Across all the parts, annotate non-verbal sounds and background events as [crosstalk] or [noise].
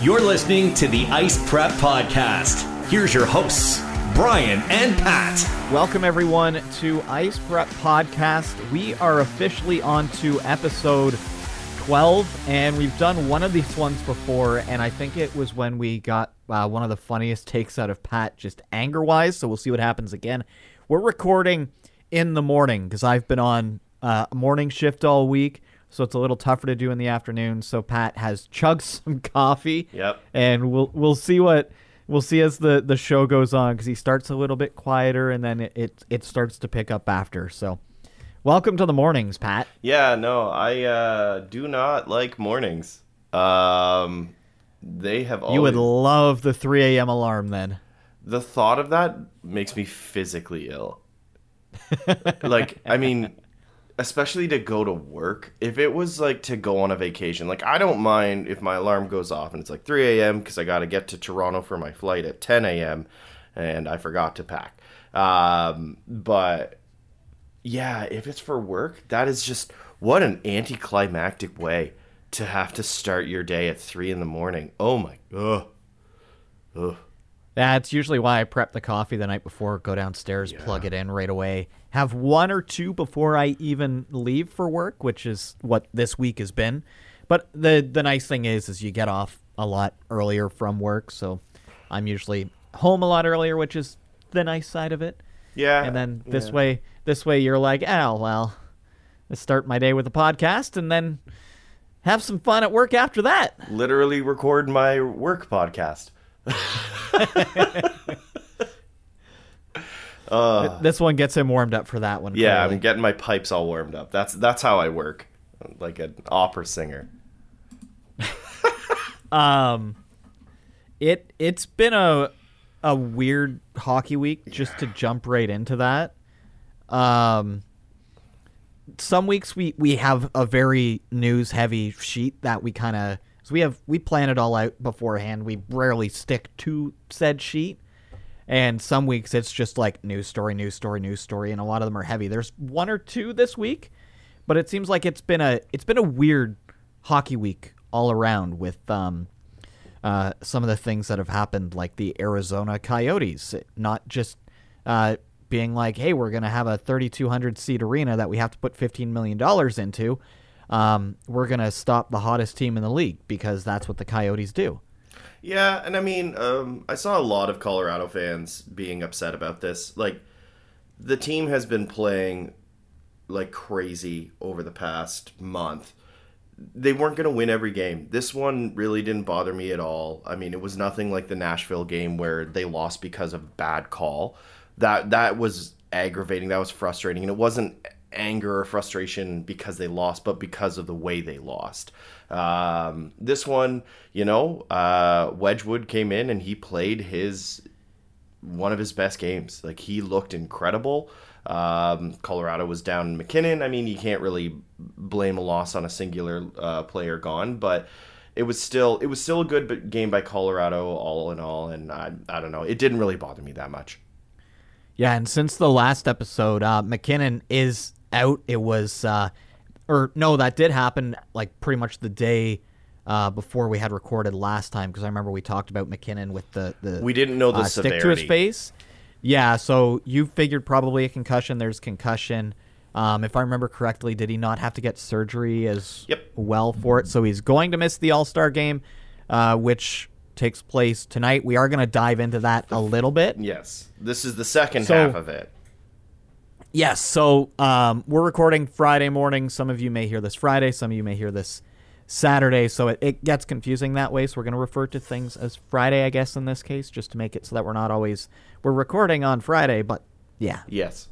You're listening to the Ice Prep Podcast. Here's your hosts, Brian and Pat. Welcome, everyone, to Ice Prep Podcast. We are officially on to episode 12, and we've done one of these ones before, and I think it was when we got uh, one of the funniest takes out of Pat, just anger wise. So we'll see what happens again. We're recording in the morning because I've been on uh, morning shift all week, so it's a little tougher to do in the afternoon. So Pat has chugged [laughs] some coffee. Yep. And we'll we'll see what we'll see as the the show goes on because he starts a little bit quieter and then it, it it starts to pick up after. So, welcome to the mornings, Pat. Yeah, no, I uh, do not like mornings. Um, they have always, You would love the 3 a.m. alarm then. the thought of that makes me physically ill. like, I mean, especially to go to work. If it was like to go on a vacation, like I don't mind if my alarm goes off and it's like 3 a.m. because I got to get to Toronto for my flight at 10 a.m. and I forgot to pack. Um, but yeah, if it's for work, that is just what an anticlimactic way to have to start your day at three in the morning. Oh my, ugh, ugh. That's usually why I prep the coffee the night before, go downstairs, plug it in right away. Have one or two before I even leave for work, which is what this week has been. But the the nice thing is is you get off a lot earlier from work, so I'm usually home a lot earlier, which is the nice side of it. Yeah, And then this yeah. way this way you're like, "Oh, well, let's start my day with a podcast and then have some fun at work after that." literally record my work podcast. [laughs] this one gets him warmed up for that one. Yeah, clearly. I'm getting my pipes all warmed up. That's that's how I work, like an opera singer. [laughs] Um, it it's been a a weird hockey week. Just to jump right into that. Um, some weeks we we have a very news heavy sheet that we kind of so we have we plan it all out beforehand. We rarely stick to said sheet. And some weeks it's just like news story, news story, news story, and a lot of them are heavy. There's one or two this week, but it seems like it's been a it's been a weird hockey week all around with um, uh, some of the things that have happened, like the Arizona Coyotes, not just uh, being like, "Hey, we're going to have a 3,200 seat arena that we have to put 15 million dollars into. Um, we're going to stop the hottest team in the league because that's what the Coyotes do." Yeah, and I mean, um, I saw a lot of Colorado fans being upset about this. Like, the team has been playing like crazy over the past month. They weren't going to win every game. This one really didn't bother me at all. I mean, it was nothing like the Nashville game where they lost because of bad call. That that was aggravating. That was frustrating, and it wasn't anger or frustration because they lost, but because of the way they lost. Um, this one, you know, uh, Wedgewood came in and he played his one of his best games. Like he looked incredible. Um, Colorado was down MacKinnon. I mean, you can't really blame a loss on a singular uh, player gone, but it was still it was still a good game by Colorado all in all. And I I don't know, it didn't really bother me that much. Yeah, and since the last episode, uh, MacKinnon is out. It was, uh, or no, that did happen like pretty much the day uh, before we had recorded last time because I remember we talked about MacKinnon with the the We didn't know the uh, stick to his face. Yeah, so you figured probably a concussion. There's concussion. Um, if I remember correctly, did he not have to get surgery as Yep. well for it? So he's going to miss the All Star game, uh, which takes place tonight. We are going to dive into that a little bit. Yes, this is the second So- half of it. Yes. So um, we're recording Friday morning. Some of you may hear this Friday. Some of you may hear this Saturday. So it, it gets confusing that way. So we're going to refer to things as Friday, I guess, in this case, just to make it so that we're not always we're recording on Friday. But yeah, Yes.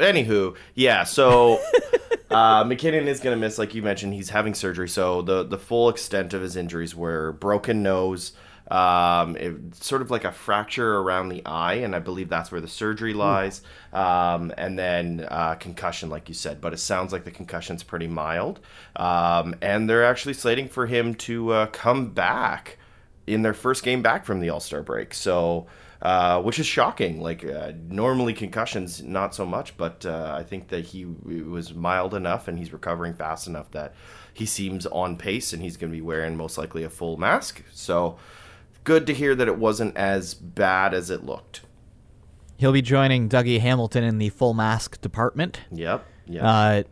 Anywho, yeah. So [laughs] uh, MacKinnon is going to miss, like you mentioned. He's having surgery, so the the full extent of his injuries were broken nose, um, it, sort of like a fracture around the eye, and I believe that's where the surgery lies. Um, and then uh, concussion, like you said, but it sounds like the concussion's pretty mild. Um, and they're actually slating for him to uh, come back in their first game back from the All Star break. So, uh, which is shocking. Like uh, normally concussions, not so much, but uh, I think that he was mild enough and he's recovering fast enough that he seems on pace, and he's going to be wearing most likely a full mask. So good to hear that it wasn't as bad as it looked. He'll be joining Dougie Hamilton in the full mask department. Yep. Yep. Uh,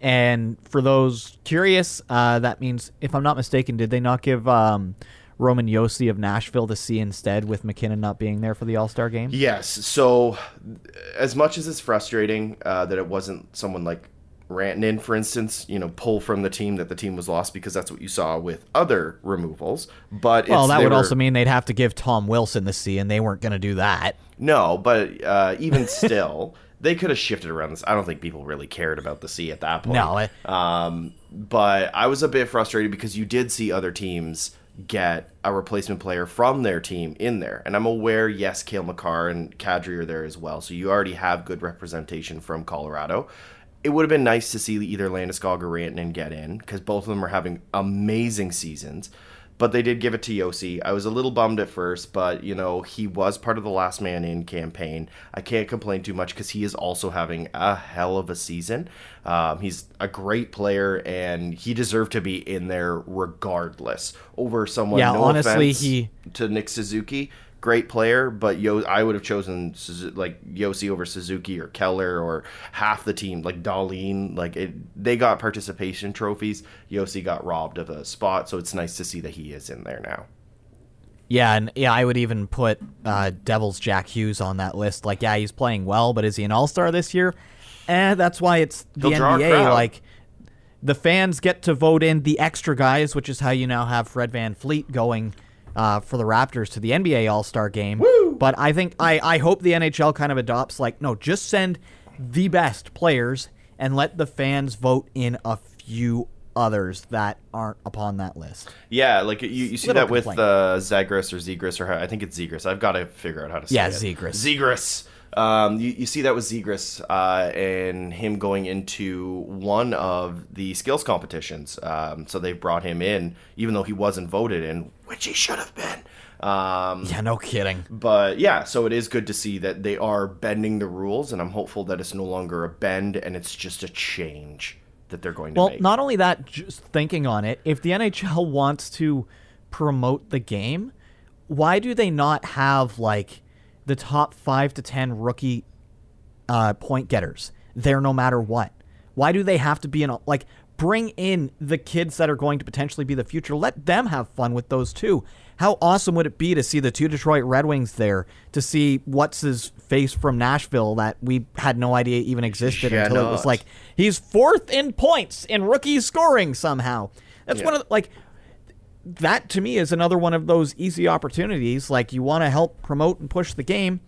and for those curious, uh, that means, if I'm not mistaken, did they not give um, Roman Josi of Nashville the C instead with MacKinnon not being there for the All Star game? Yes. So, as much as it's frustrating uh, that it wasn't someone like Rantanen, for instance, you know, pull from the team that the team was lost because that's what you saw with other removals. But Well, that would were- also mean they'd have to give Tom Wilson the C, and they weren't going to do that. no, but uh, even [laughs] still. They could have shifted around this. I don't think people really cared about the C at that point. No, it- Um, but I was a bit frustrated because you did see other teams get a replacement player from their team in there. And I'm aware, yes, Cale Makar and Kadri are there as well. So you already have good representation from Colorado. It would have been nice to see either Landeskog or Rantanen get in because both of them are having amazing seasons. But they did give it to Josi. I was a little bummed at first, but you know he was part of the last man in campaign. I can't complain too much because he is also having a hell of a season. Um, he's a great player, and he deserved to be in there regardless over someone. Yeah, no honestly, he- to Nick Suzuki, great player, but Yo, I would have chosen like Josi over Suzuki or Keller or half the team, like Dahlin. Like it, they got participation trophies. Josi got robbed of a spot, so it's nice to see that he is in there now. Yeah, and yeah, I would even put uh, Devils Jack Hughes on that list. Like, yeah, he's playing well, but is he an All Star this year? Eh, that's why it's the He'll NBA. Like, the fans get to vote in the extra guys, which is how you now have Fred VanVleet going uh, for the Raptors to the NBA All Star game. But I think I, I hope the NHL kind of adopts like, no, just send the best players and let the fans vote in a few others that aren't upon that list. Yeah, like you, you see Little that with complaint. uh, Zagris or Zegris or how, I think it's Zegris. I've got to figure out how to say Yeah, it. Zegras. Zegris. Um, you, you see that with Zegris uh, and him going into one of the skills competitions. Um, so they brought him in, even though he wasn't voted in, which he should have been. Um, Yeah, no kidding. but yeah, so it is good to see that they are bending the rules, and I'm hopeful that it's no longer a bend and it's just a change that they're going to make. Well, make. not only that, just thinking on it, if the NHL wants to promote the game, why do they not have like the top five to ten rookie uh, point getters there no matter what? Why do they have to be in a, like bring in the kids that are going to potentially be the future? Let them have fun with those too. How awesome would it be to see the two Detroit Red Wings there? To see what's his face from Nashville that we had no idea even existed Yeah, until it was like he's fourth in points in rookie scoring somehow. That's one of the, like that to me is another one of those easy opportunities. Like you want to help promote and push the game,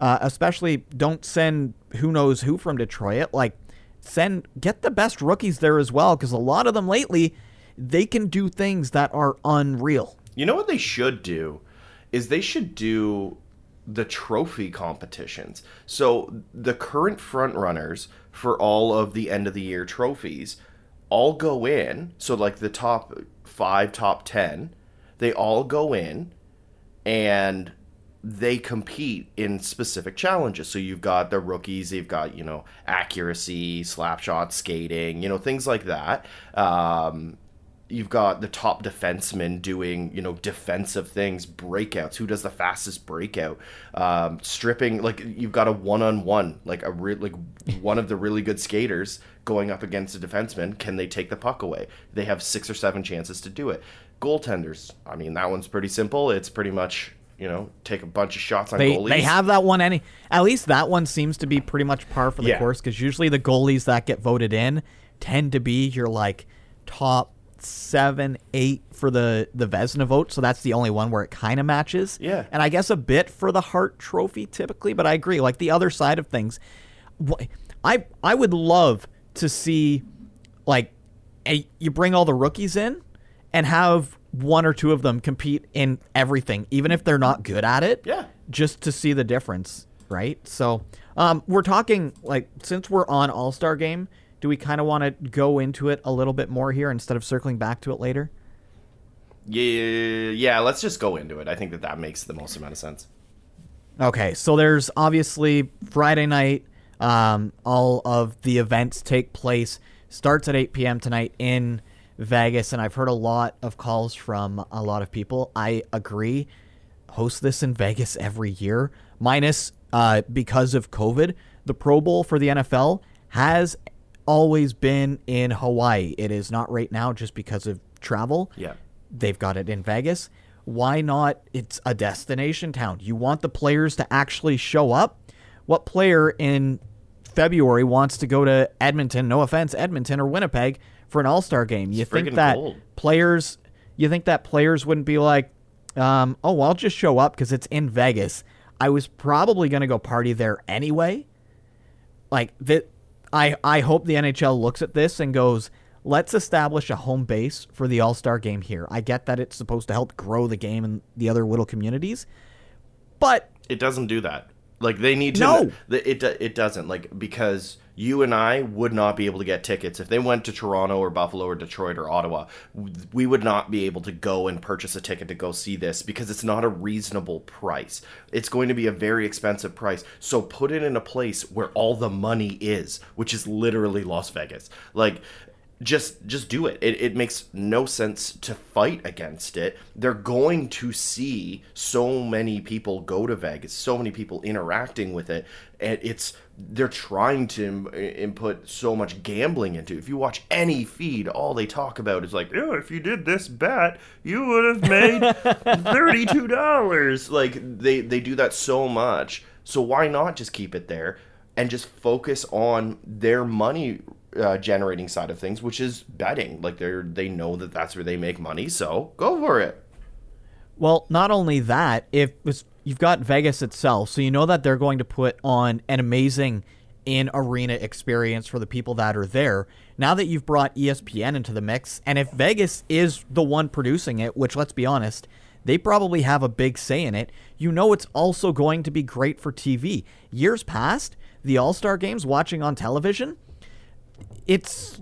uh, especially don't send who knows who from Detroit. Like send get the best rookies there as well because a lot of them lately they can do things that are unreal. You know what they should do is they should do the trophy competitions. So the current front runners for all of the end of the year trophies all go in. So like the top 5, top 10, they all go in and they compete in specific challenges. So you've got the rookies, they've got, you know, accuracy, slap shot, skating, you know, things like that. Um, you've got the top defenseman doing you know defensive things breakouts. Who does the fastest breakout? Um, stripping like you've got a one-on-one like a re- like one of the really good skaters going up against a defenseman. Can they take the puck away? They have six or seven chances to do it. Goaltenders i mean that one's pretty simple. It's pretty much you know take a bunch of shots on They goalies. they have that one any at least that one seems to be pretty much par for the Yeah. course because usually the goalies that get voted in tend to be your like top seven eight for the the Vezina vote so that's the only one where it kind of matches Yeah. and I guess a bit for the Hart Trophy typically but I agree like the other side of things I I would love to see like a, you bring all the rookies in and have one or two of them compete in everything even if they're not good at it Yeah. just to see the difference, right? So, um, we're talking like since we're on All Star Game, do we kind of want to go into it a little bit more here instead of circling back to it later? yeah yeah let's just go into it i think that that makes the most amount of sense Okay, so there's obviously Friday night. Um, all of the events take place. Starts at 8 p.m. tonight in Vegas, and I've heard a lot of calls from a lot of people. I agree. Host this in Vegas every year, minus uh, because of COVID. The Pro Bowl for the NFL has always been in Hawaii. It is not right now just because of travel. Yeah. They've got it in Vegas. Why not? It's a destination town. You want the players to actually show up. What player in February wants to go to Edmonton, no offense, Edmonton or Winnipeg for an All-Star game? You It's think that cold. players you think that players wouldn't be like um, oh, well, I'll just show up because it's in Vegas. I was probably going to go party there anyway. Like that, I I hope the NHL looks at this and goes, let's establish a home base for the All Star game here. I get that it's supposed to help grow the game in the other little communities, but It doesn't do that. Like they need to. No. It it doesn't. Like because you and I would not be able to get tickets if they went to Toronto or Buffalo or Detroit or Ottawa. We would not be able to go and purchase a ticket to go see this because it's not a reasonable price. It's going to be a very expensive price. So put it in a place where all the money is, which is literally Las Vegas. Like just just do it. it it makes no sense to fight against it they're going to see so many people go to vegas so many people interacting with it and it's they're trying to im- input so much gambling into if you watch any feed all they talk about is like oh if you did this bet you would have made [laughs] $32 like they they do that so much so why not just keep it there and just focus on their money uh, generating side of things, which is betting. Like they're they know that that's where they make money, so go for it. Well, not only that, if it's, you've got Vegas itself, so you know that they're going to put on an amazing in arena experience for the people that are there. Now that you've brought ESPN into the mix, and if Vegas is the one producing it, which let's be honest, they probably have a big say in it, you know it's also going to be great for TV. Years past, the All Star games watching on television, it's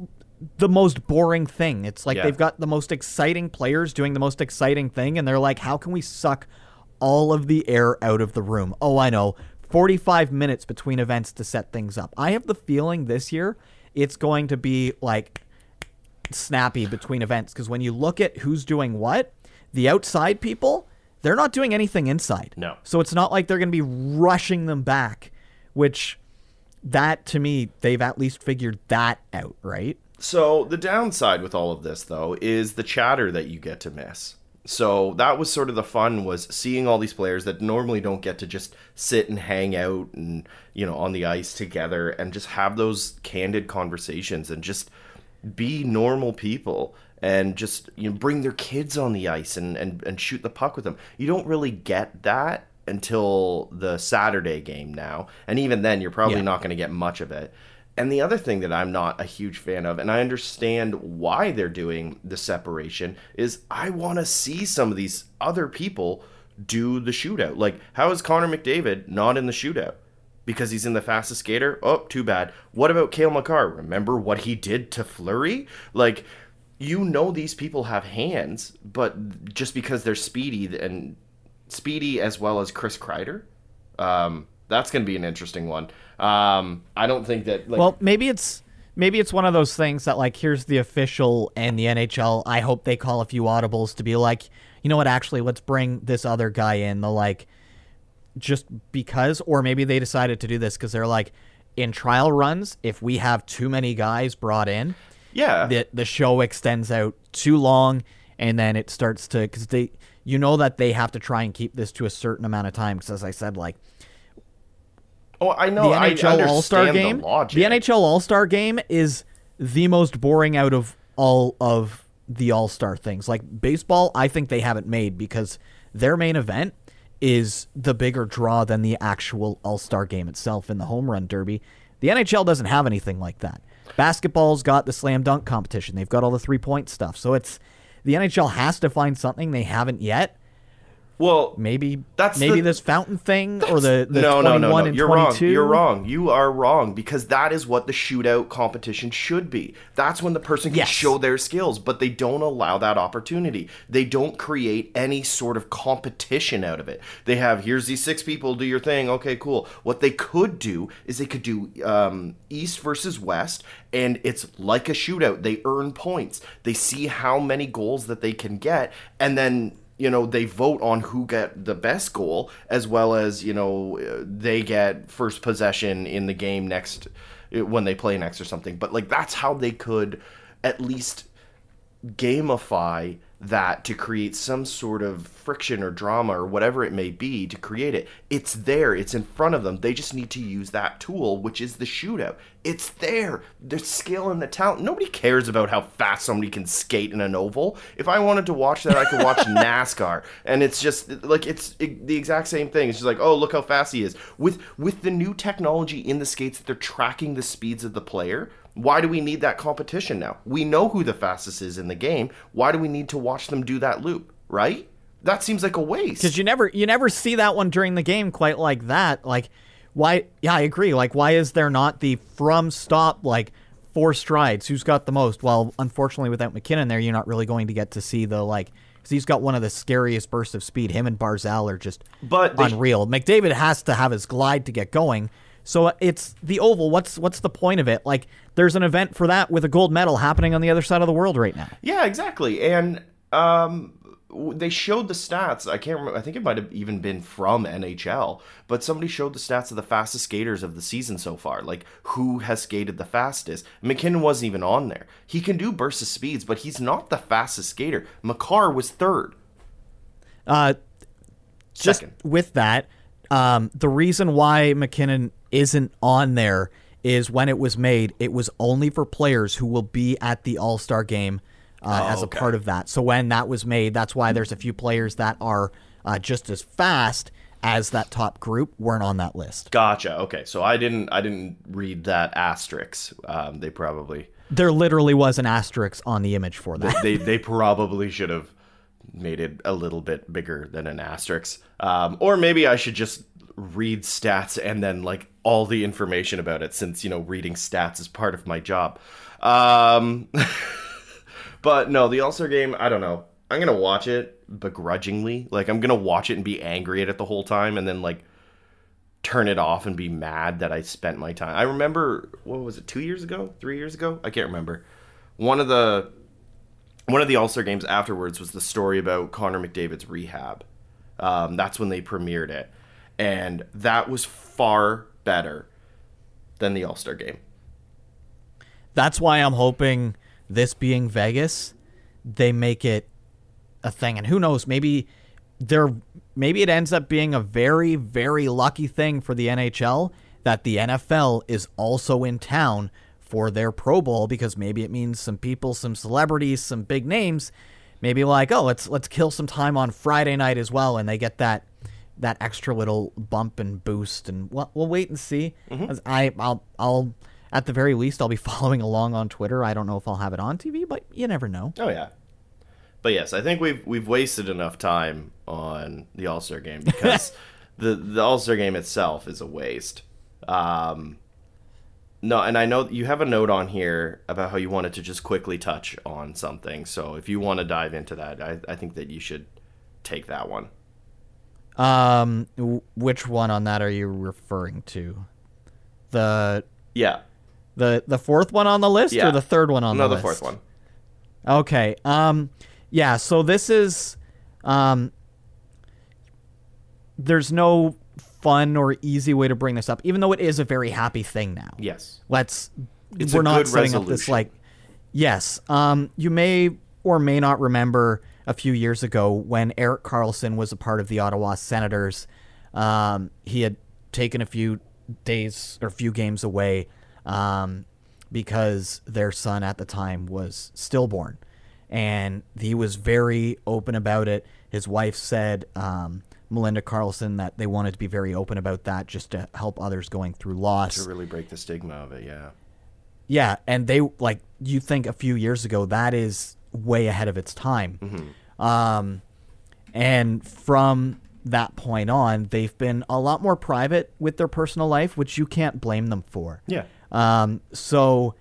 the most boring thing. It's like Yeah. they've got the most exciting players doing the most exciting thing, and they're like, how can we suck all of the air out of the room? Oh, I know. 45 minutes between events to set things up. I have the feeling this year it's going to be like snappy between events because when you look at who's doing what, the outside people, they're not doing anything inside. No. So it's not like they're going to be rushing them back, which that to me, they've at least figured that out, right? So the downside with all of this though is the chatter that you get to miss. So that was sort of the fun was seeing all these players that normally don't get to just sit and hang out and you know on the ice together and just have those candid conversations and just be normal people and just you know bring their kids on the ice and and, and shoot the puck with them. You don't really get that until the Saturday game now. And even then you're probably Yeah. not going to get much of it. And the other thing that I'm not a huge fan of, and I understand why they're doing the separation, is I want to see some of these other people do the shootout. Like, how is Connor McDavid not in the shootout? Because he's in the fastest skater? Oh, too bad. What about Cale Makar? Remember what he did to Fleury? Like, you know these people have hands, but just because they're speedy and speedy as well as Chris Kreider, um, that's going to be an interesting one. Um, I don't think that. Like, Well, maybe it's maybe it's one of those things that like here's the official and the NHL. I hope they call a few audibles to be like, you know what? Actually, let's bring this other guy in. The like, just because, or maybe they decided to do this because they're like, in trial runs, if we have too many guys brought in, yeah, the the show extends out too long, and then it starts to because they you know that they have to try and keep this to a certain amount of time. Because as I said, like oh, I know. the I NHL All Star game. The, logic. The NHL All Star game is the most boring out of all of the All Star things. Like baseball, I think they haven't made because their main event is the bigger draw than the actual All Star game itself in the home run derby. The NHL doesn't have anything like that. Basketball's got the slam dunk competition. They've got all the three point stuff. So it's the NHL has to find something they haven't yet Well, maybe That's maybe the- this fountain thing or the, the no, 21 no, no, no. and You're 22. wrong. You're wrong. You are wrong because that is what the shootout competition should be. That's when the person can Yes. show their skills, but they don't allow that opportunity. They don't create any sort of competition out of it. They have here's these six people, do your thing. Okay, cool. What they could do is they could do um, East versus West, and it's like a shootout. They earn points. They see how many goals that they can get, and then you know they vote on who get the best goal as well as you know they get first possession in the game next when they play next or something. But like that's how they could at least gamify that to create some sort of friction or drama or whatever it may be to create it. It's there, it's in front of them. They just need to use that tool, which is the shootout. It's there. The skill and the talent. Nobody cares about how fast somebody can skate in an oval. If I wanted to watch that, I could watch [laughs] NASCAR. And it's just like it's it, the exact same thing. It's just like, oh, look how fast he is. With with the new technology in the skates that they're tracking the speeds of the player, why do we need that competition now? We know who the fastest is in the game. Why do we need to watch them do that loop, right? That seems like a waste. because you never you never see that one during the game quite like that like why yeah i agree like why is there not the from stop like four strides who's got the most well unfortunately without mackinnon there you're not really going to get to see the like because he's got one of the scariest bursts of speed him and barzal are just But they- unreal mcdavid has to have his glide to get going so it's the oval what's what's the point of it like there's an event for that with a gold medal happening on the other side of the world right now Yeah, exactly. And um, they showed the stats. I can't remember. I think it might have even been from NHL, but somebody showed the stats of the fastest skaters of the season so far. Like who has skated the fastest. MacKinnon wasn't even on there. He can do bursts of speeds, but he's not the fastest skater. Makar was third. uh just Second. with that, um, the reason why MacKinnon isn't on there is when it was made, it was only for players who will be at the All Star game uh, as a Oh, okay. part of that. So when that was made, that's why there's a few players that are uh, just as fast as that top group weren't on that list. Gotcha. Okay, so I didn't. I didn't read that asterisk. Um, they probably. There literally was an asterisk on the image for that. they they probably should have made it a little bit bigger than an asterisk. Um, or maybe I should just read stats and then like all the information about it since you know reading stats is part of my job. Um, [laughs] but no, the All Star game. I don't know. I'm gonna watch it begrudgingly. Like I'm gonna watch it and be angry at it the whole time, and then like turn it off and be mad that I spent my time. I remember what was it, two years ago, three years ago? I can't remember. One of the one of the All Star games afterwards was the story about Connor McDavid's rehab. Um, that's when they premiered it, and that was far better than the All Star game. That's why I'm hoping this being Vegas, they make it a thing. And who knows, maybe there maybe it ends up being a very, very lucky thing for the NHL that the NFL is also in town for their Pro Bowl because maybe it means some people, some celebrities, some big names, maybe like, oh, let's let's kill some time on Friday night as well, and they get that that extra little bump and boost, and we'll, we'll wait and see. As I I'll I'll at the very least I'll be [laughs] following along on Twitter. I don't know if I'll have it on TV, but you never know. Oh yeah. But yes, I think we've we've wasted enough time on the All Star game [laughs] because the the All Star game itself is a waste. Um, no, and I know you have a note on here about how you wanted to just quickly touch on something. So if you want to dive into that, I, I think that you should take that one. Um, w- which one on that are you referring to? The Yeah. the the fourth one on the list Yeah. or the third one on no, the the list? fourth one. Okay. Um yeah, so this is um there's no fun or easy way to bring this up even though it is a very happy thing now. Yes. Let's It's we're not setting up this like yes. Um you may or may not remember a few years ago when Erik Karlsson was a part of the Ottawa Senators. Um he had taken a few days or a few games away um because their son at the time was stillborn and he was very open about it. His wife said, um, Melinda Karlsson, that they wanted to be very open about that just to help others going through loss. To really break the stigma of it, yeah. Yeah, and they like you think a few years ago that is way ahead of its time. Um, And from that point on, they've been a lot more private with their personal life, which you can't blame them for. Yeah. Um, so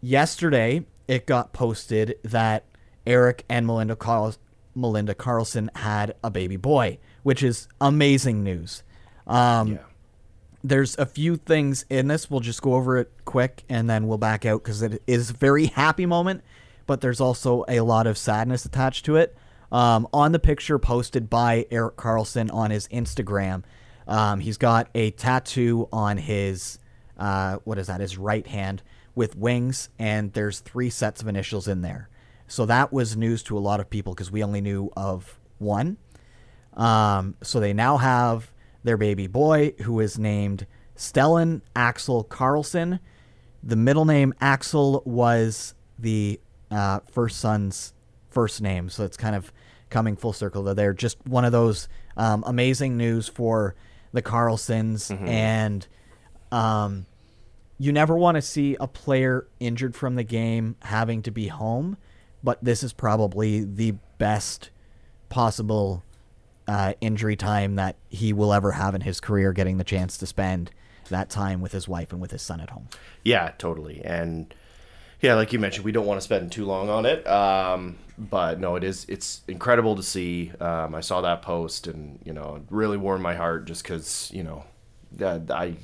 yesterday it got posted that Erik and Melinda Carl- Melinda Karlsson had a baby boy, which is amazing news. Um, Yeah. there's a few things in this. We'll just go over it quick and then we'll back out because it is a very happy moment, but there's also a lot of sadness attached to it. Um, on the picture posted by Erik Karlsson on his Instagram, um, he's got a tattoo on his, uh, what is that, his right hand with wings, and there's three sets of initials in there. So that was news to a lot of people because we only knew of one. Um, so they now have their baby boy, who is named Stellan Axel Karlsson. The middle name Axel was the uh, first son's first name, so it's kind of coming full circle. That they're just one of those um, amazing news for the Karlssons, and um, you never want to see a player injured from the game having to be home, but this is probably the best possible uh, injury time that he will ever have in his career, getting the chance to spend that time with his wife and with his son at home. Yeah, totally. And yeah, like you mentioned, we don't want to spend too long on it. Um, but no, it is it's incredible to see. Um, I saw that post, and you know, it really warmed my heart just because you know, that I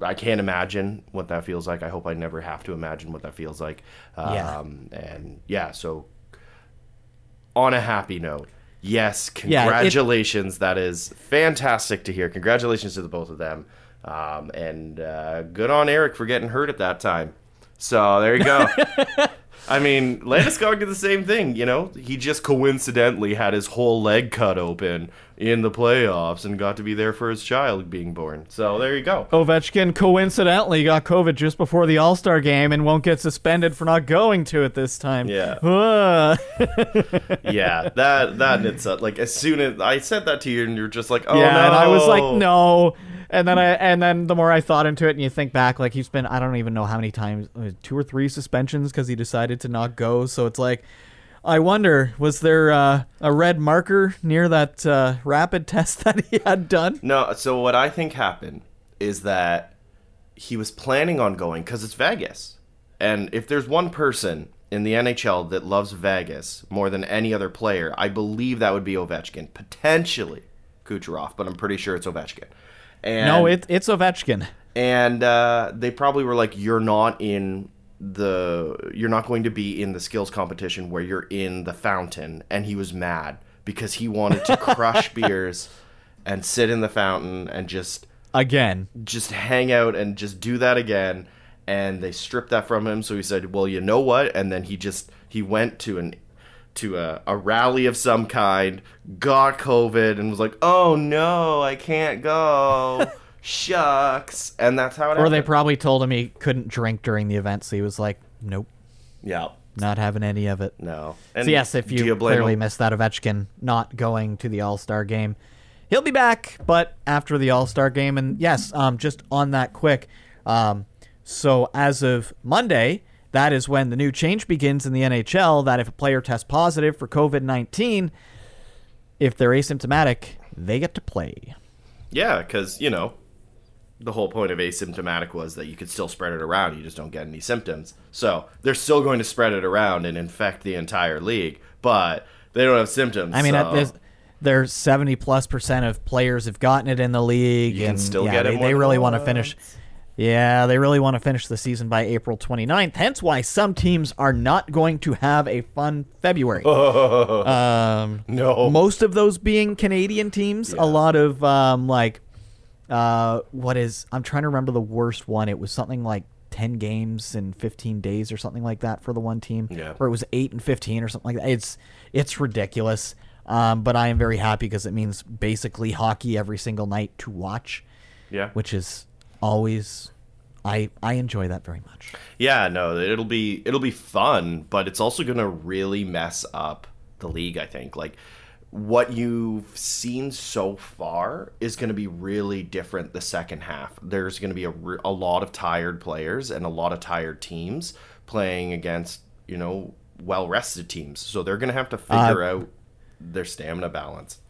I can't imagine what that feels like. I hope I never have to imagine what that feels like. Um, Yeah. And yeah, so on a happy note, yes, Yeah, it- congratulations. that is fantastic to hear. Congratulations to the both of them. Um, and uh, good on Erik for getting hurt at that time. So there you go. [laughs] I mean, Landeskog did the same thing, you know? He just coincidentally had his whole leg cut open in the playoffs and got to be there for his child being born. So there you go. Ovechkin coincidentally got COVID just before the All Star game and won't get suspended for not going to it this time. Yeah. [laughs] Yeah, that that it's uh, like as soon as I said that to you, and you're just like, oh yeah, no, and I was like, no. And then I and then the more I thought into it, and you think back, like he's been I don't even know how many times, uh, two or three suspensions because he decided to not go. So it's like, I wonder, was there uh, a red marker near that uh, rapid [laughs] test that he had done? No, so what I think happened is that he was planning on going because it's Vegas. And if there's one person in the NHL that loves Vegas more than any other player, I believe that would be Ovechkin. Potentially Kucherov, but I'm pretty sure it's Ovechkin. And, No, it, it's Ovechkin. and uh, they probably were like, "You're not in the, you're not going to be in the skills competition where you're in the fountain." And he was mad because he wanted to crush [laughs] beers and sit in the fountain and just Again. just hang out and just do that again and they stripped that from him so he said well you know what and then he just he went to an to a, a rally of some kind got covid and was like oh no i can't go. [laughs] Shucks. And that's how it Or they probably told him he couldn't drink during the event, so he was like, nope, yeah. Not having any of it. no. And So yes, if do you, clearly him? missed that Ovechkin not going to the All Star game, he'll be back, but after the All Star game. And yes, um, just on that quick, um, so as of Monday, that is when the new change begins in the NHL. That if a player tests positive for COVID nineteen, if they're asymptomatic, they get to play. yeah because you know the whole point of asymptomatic was that you could still spread it around you just don't get any symptoms so they're still going to spread it around and infect the entire league but they don't have symptoms I mean, so- this, there's 70 plus percent of players have gotten it in the league, You can and still yeah, get it they, they really want to finish. Yeah, they really want to finish the season by April 29th. Hence why some teams are not going to have a fun February. [laughs] um, No. most of those being Canadian teams. Yeah. A lot of um, like, uh, what is? I'm trying to remember the worst one. It was something like 10 games in 15 days or something like that for the one team. Yeah. Or it was 8 and 15 or something like that. It's it's ridiculous. Um, but I am very happy because it means basically hockey every single night to watch, yeah which is always I I enjoy that very much. Yeah, no, it'll be it'll be fun, but it's also going to really mess up the league, I think. Like what you've seen so far is going to be really different the second half. There's going to be a, re- a lot of tired players and a lot of tired teams playing against, you know, well-rested teams. So they're going to have to figure uh, out their stamina balance.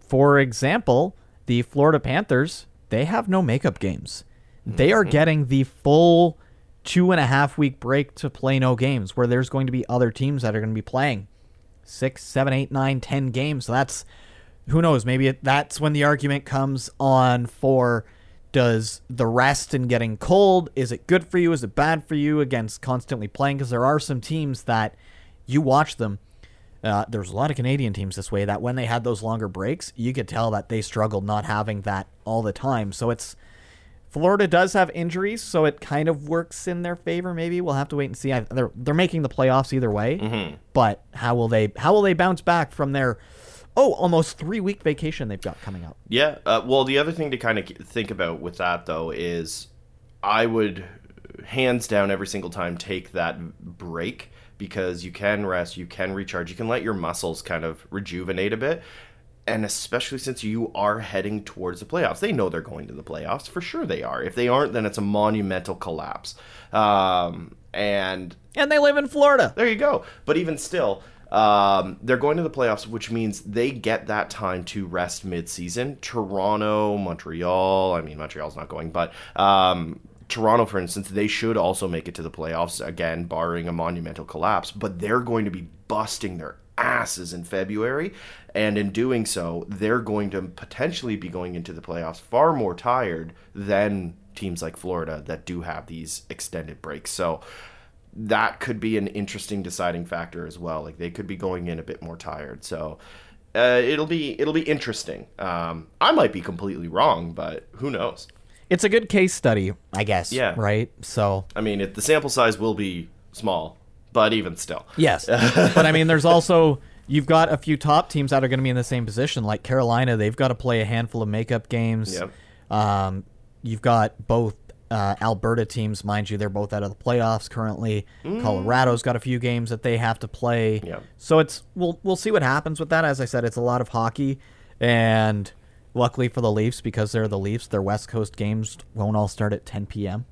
For example, the Florida Panthers, they have no makeup games. They are mm-hmm. getting the full two and a half week break to play no games, where there's going to be other teams that are going to be playing six, seven, eight, nine, ten games. So that's who knows. Maybe it, that's when the argument comes on for does the rest and getting cold is it good for you? Is it bad for you against constantly playing? Because there are some teams that you watch them. Uh, there's a lot of Canadian teams this way that when they had those longer breaks, you could tell that they struggled not having that all the time. So it's Florida does have injuries, so it kind of works in their favor. Maybe we'll have to wait and see. I, they're they're making the playoffs either way, but how will they how will they bounce back from their oh almost three week vacation they've got coming up? Yeah. Uh, well, the other thing to kind of think about with that though is, I would hands down every single time take that break because you can rest, you can recharge, you can let your muscles kind of rejuvenate a bit. And especially since you are heading towards the playoffs, they know they're going to the playoffs for sure. They are. If they aren't, then it's a monumental collapse. Um, and And they live in Florida. there you go. But even still, um, they're going to the playoffs, which means they get that time to rest mid-season. Toronto, Montreal. I mean, Montreal's not going, but um, Toronto, for instance, they should also make it to the playoffs again, barring a monumental collapse. But they're going to be busting their asses in February, and in doing so, they're going to potentially be going into the playoffs far more tired than teams like Florida that do have these extended breaks. So that could be an interesting deciding factor as well. Like they could be going in a bit more tired. So uh, it'll be it'll be interesting. Um, I might be completely wrong, but who knows? It's a good case study, I guess. Yeah. Right. So I mean, it, the sample size will be small, but even still, Yes. [laughs] but I mean, there's also you've got a few top teams that are going to be in the same position, like Carolina. They've got to play a handful of makeup games. Yep. Um, you've got both uh, Alberta teams, mind you, they're both out of the playoffs currently. Colorado's got a few games that they have to play. Yep. So it's we'll we'll see what happens with that. As I said, it's a lot of hockey, and luckily for the Leafs, because they're the Leafs, their West Coast games won't all start at 10 p.m.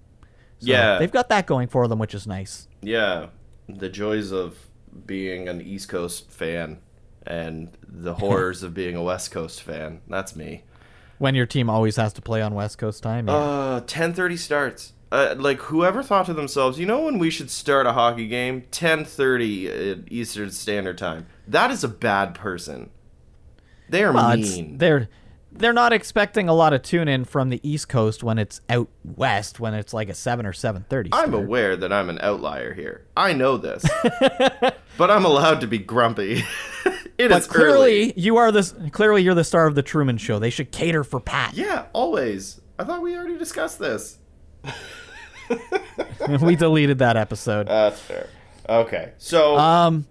So Yeah. they've got that going for them, which is nice. yeah, the joys of being an East Coast fan and the [laughs] horrors of being a West Coast fan. That's me. When your team always has to play on West Coast time. yeah. Uh, ten thirty starts. Uh, like whoever thought to themselves, you know when we should start a hockey game? Ten thirty at Eastern Standard Time. That is a bad person. They are Well, mean. they're they're not expecting a lot of tune in from the East Coast when it's out west when it's like a seven or seven thirty. I'm aware that I'm an outlier here. I know this, [laughs] but I'm allowed to be grumpy. [laughs] it But is clearly, early. you are the clearly you're the star of the Truman Show. They should cater for Pat. Yeah, always. I thought we already discussed this. [laughs] we deleted that episode. That's fair. Okay, so Um,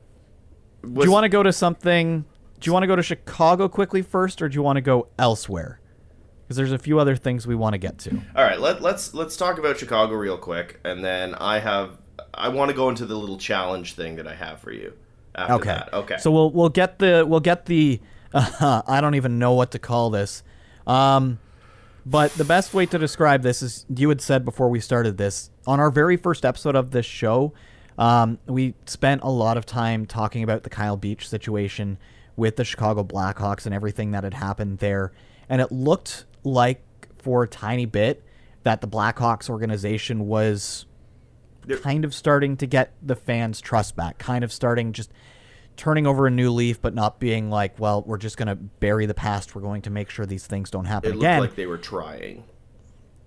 do you want to go to something? Do you want to go to Chicago quickly first, or do you want to go elsewhere? Because there's a few other things we want to get to. All right, let, let's let's talk about Chicago real quick, and then I have I want to go into the little challenge thing that I have for you. After Okay. That. Okay. So we'll we'll get the we'll get the uh, [laughs] I don't even know what to call this. Um, but the best way to describe this is you had said before we started this on our very first episode of this show. Um, we spent a lot of time talking about the Kyle Beach situation with the Chicago Blackhawks and everything that had happened there, and it looked like for a tiny bit that the Blackhawks organization was kind of starting to get the fans' trust back, kind of starting just turning over a new leaf, but not being like, well, we're just going to bury the past. We're going to make sure these things don't happen it looked again. like they were trying.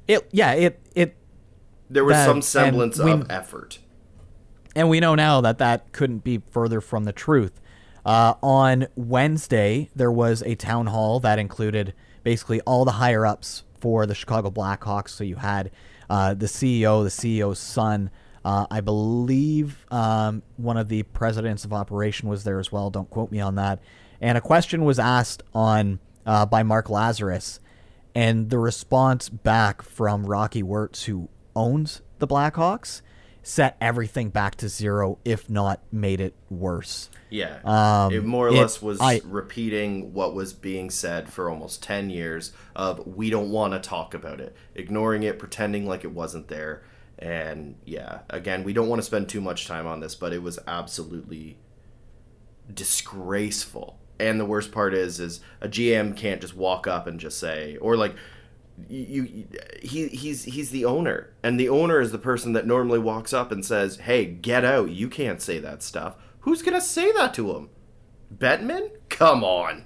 it, yeah, it, it, There was That- some semblance we- of effort. and we know now that that couldn't be further from the truth. Uh, on Wednesday, there was a town hall that included basically all the higher ups for the Chicago Blackhawks. So you had uh, the CEO, the CEO's son. Uh, I believe um, one of the presidents of operation was there as well. Don't quote me on that. And a question was asked on uh, by Mark Lazerus, and the response back from Rocky Wirtz, who owns the Blackhawks, set everything back to zero, if not made it worse. Yeah. Um, it more or it- less was I- repeating what was being said for almost 10 years of we don't want to talk about it, ignoring it, pretending like it wasn't there. And yeah, again, we don't want to spend too much time on this, but it was absolutely disgraceful And the worst part is, is a GM can't just walk up and just say, or like, you, he he's he's the owner, and the owner is the person that normally walks up and says, "Hey, get out! You can't say that stuff." Who's gonna say that to him? Bettman? Come on.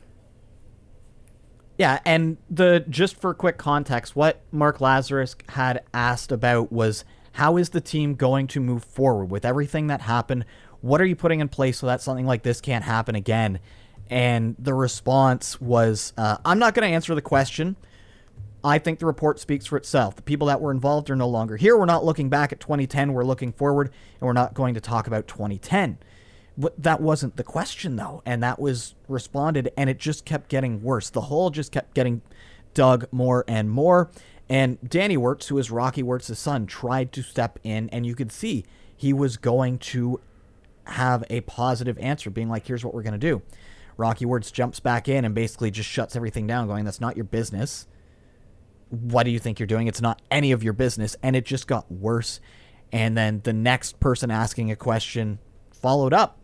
Yeah, and the just for quick context, what Mark Lazerus had asked about was how is the team going to move forward with everything that happened? What are you putting in place so that something like this can't happen again? And the response was, uh, I'm not going to answer the question. I think the report speaks for itself. The people that were involved are no longer here. We're not looking back at 2010. We're looking forward, and we're not going to talk about 2010 But that wasn't the question though and that was responded and it just kept getting worse the hole just kept getting dug more and more and danny wirtz who is rocky wirtz's son tried to step in and you could see he was going to have a positive answer being like here's what we're going to do rocky wirtz jumps back in and basically just shuts everything down going that's not your business what do you think you're doing it's not any of your business and it just got worse and then the next person asking a question followed up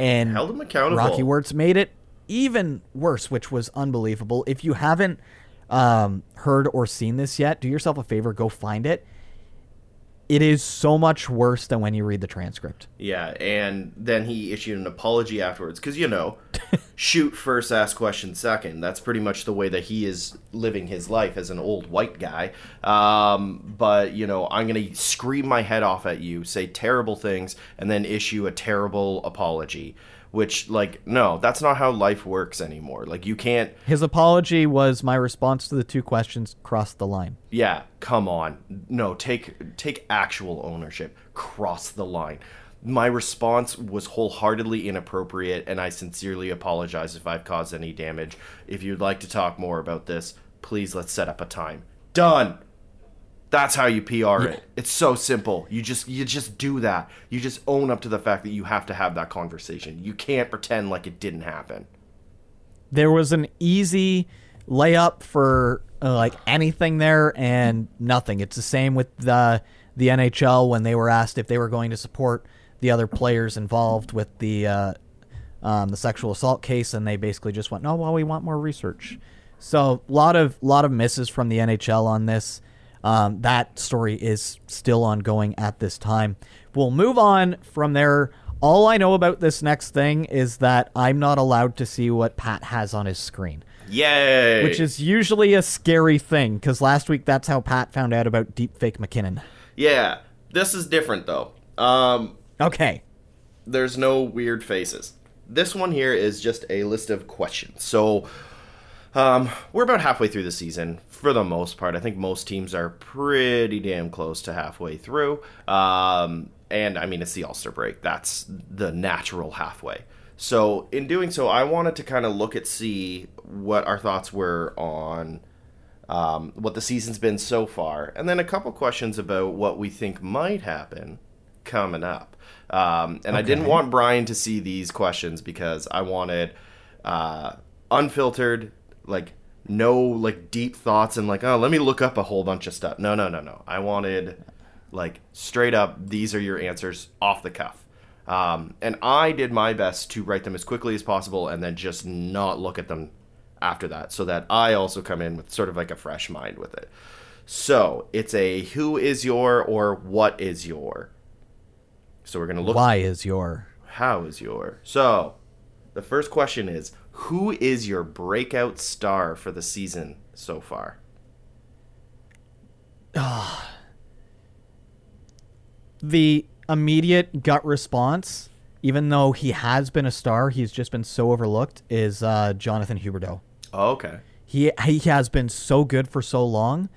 and held him accountable. Rocky Wirtz made it even worse, which was unbelievable. If you haven't um, heard or seen this yet, do yourself a favor, go find it. It is so much worse than when you read the transcript. Yeah, and then he issued an apology afterwards because you know, [laughs] shoot first, ask question second. That's pretty much the way that he is living his life as an old white guy. Um, but you know, I'm gonna scream my head off at you, say terrible things, and then issue a terrible apology which like no that's not how life works anymore. Like you can't his apology was my response to the two questions crossed the line. Yeah come on. No take take actual ownership. Cross the line. My response was wholeheartedly inappropriate and i sincerely apologize if i've caused any damage. If you'd like to talk more about this please let's set up a time. Done that's how you PR it. It's so simple. You just you just do that. You just own up to the fact that you have to have that conversation. You can't pretend like it didn't happen. There was an easy layup for uh, like anything there and nothing. It's the same with the the NHL when they were asked if they were going to support the other players involved with the uh, um, the sexual assault case, and they basically just went, "No, well, we want more research." So a lot of lot of misses from the NHL on this. Um, that story is still ongoing at this time. We'll move on from there. All I know about this next thing is that I'm not allowed to see what Pat has on his screen. Yay! Which is usually a scary thing because last week that's how Pat found out about deepfake MacKinnon. Yeah, this is different though. Um, okay. There's no weird faces. This one here is just a list of questions. So, um, we're about halfway through the season for the most part. I think most teams are pretty damn close to halfway through. Um, and I mean, it's the All Star break. That's the natural halfway. So, in doing so, I wanted to kind of look at see what our thoughts were on um, what the season's been so far, and then a couple questions about what we think might happen coming up. Um, and okay. I didn't want Brian to see these questions because I wanted uh, unfiltered, like no like deep thoughts and like oh let me look up a whole bunch of stuff. No, no, no, no. I wanted like straight up. These are your answers off the cuff. Um, and I did my best to write them as quickly as possible and then just not look at them after that so that I also come in with sort of like a fresh mind with it. So it's a who is your or what is your. So we're going to look. Why is your? How is your? So the first question is who is your breakout star for the season so far? Ah. the immediate gut response, even though he has been a star, he's just been so overlooked, is uh, Jonathan Huberdeau. Oh, okay. He he has been so good for so long,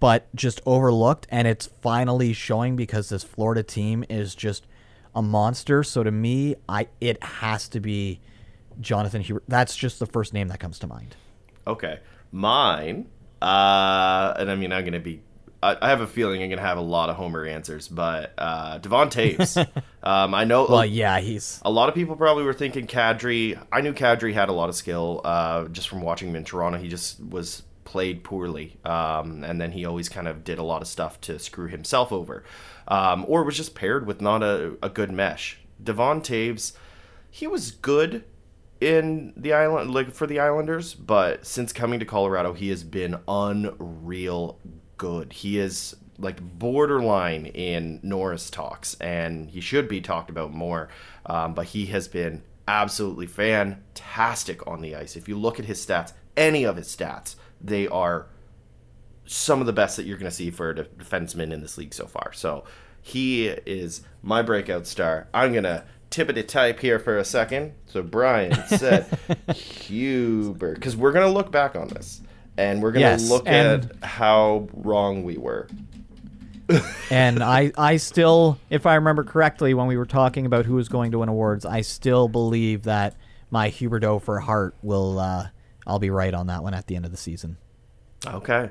but just overlooked, and it's finally showing because this Florida team is just a monster. So to me, I it has to be Jonathan Huberdeau. That's just the first name that comes to mind. Okay, mine. Uh, and I mean, I'm gonna be. I, I have a feeling I'm gonna have a lot of Homer answers, but uh, Devon Toews. [laughs] um, I know. Well, yeah, he's. A lot of people probably were thinking Kadri. I knew Kadri had a lot of skill uh, just from watching him in Toronto. He just was played poorly, um, and then he always kind of did a lot of stuff to screw himself over, um, or was just paired with not a, a good mesh. Devon Toews, he was good in the island, like for the Islanders, but since coming to Colorado, he has been unreal good. He is like borderline in Norris talks, and he should be talked about more. Um, but he has been absolutely fantastic on the ice. If you look at his stats, any of his stats, they are some of the best that you're going to see for a defenseman in this league so far. So he is my breakout star. I'm going to tippity type here for a second. So Brian [laughs] said Huber, because we're going to look back on this and we're going to Yes, look at how wrong we were. [laughs] and I, I still, if I remember correctly, when we were talking about who was going to win awards, I still believe that my Huberdeau for Hart will. Uh, I'll be right on that one at the end of the season. Okay.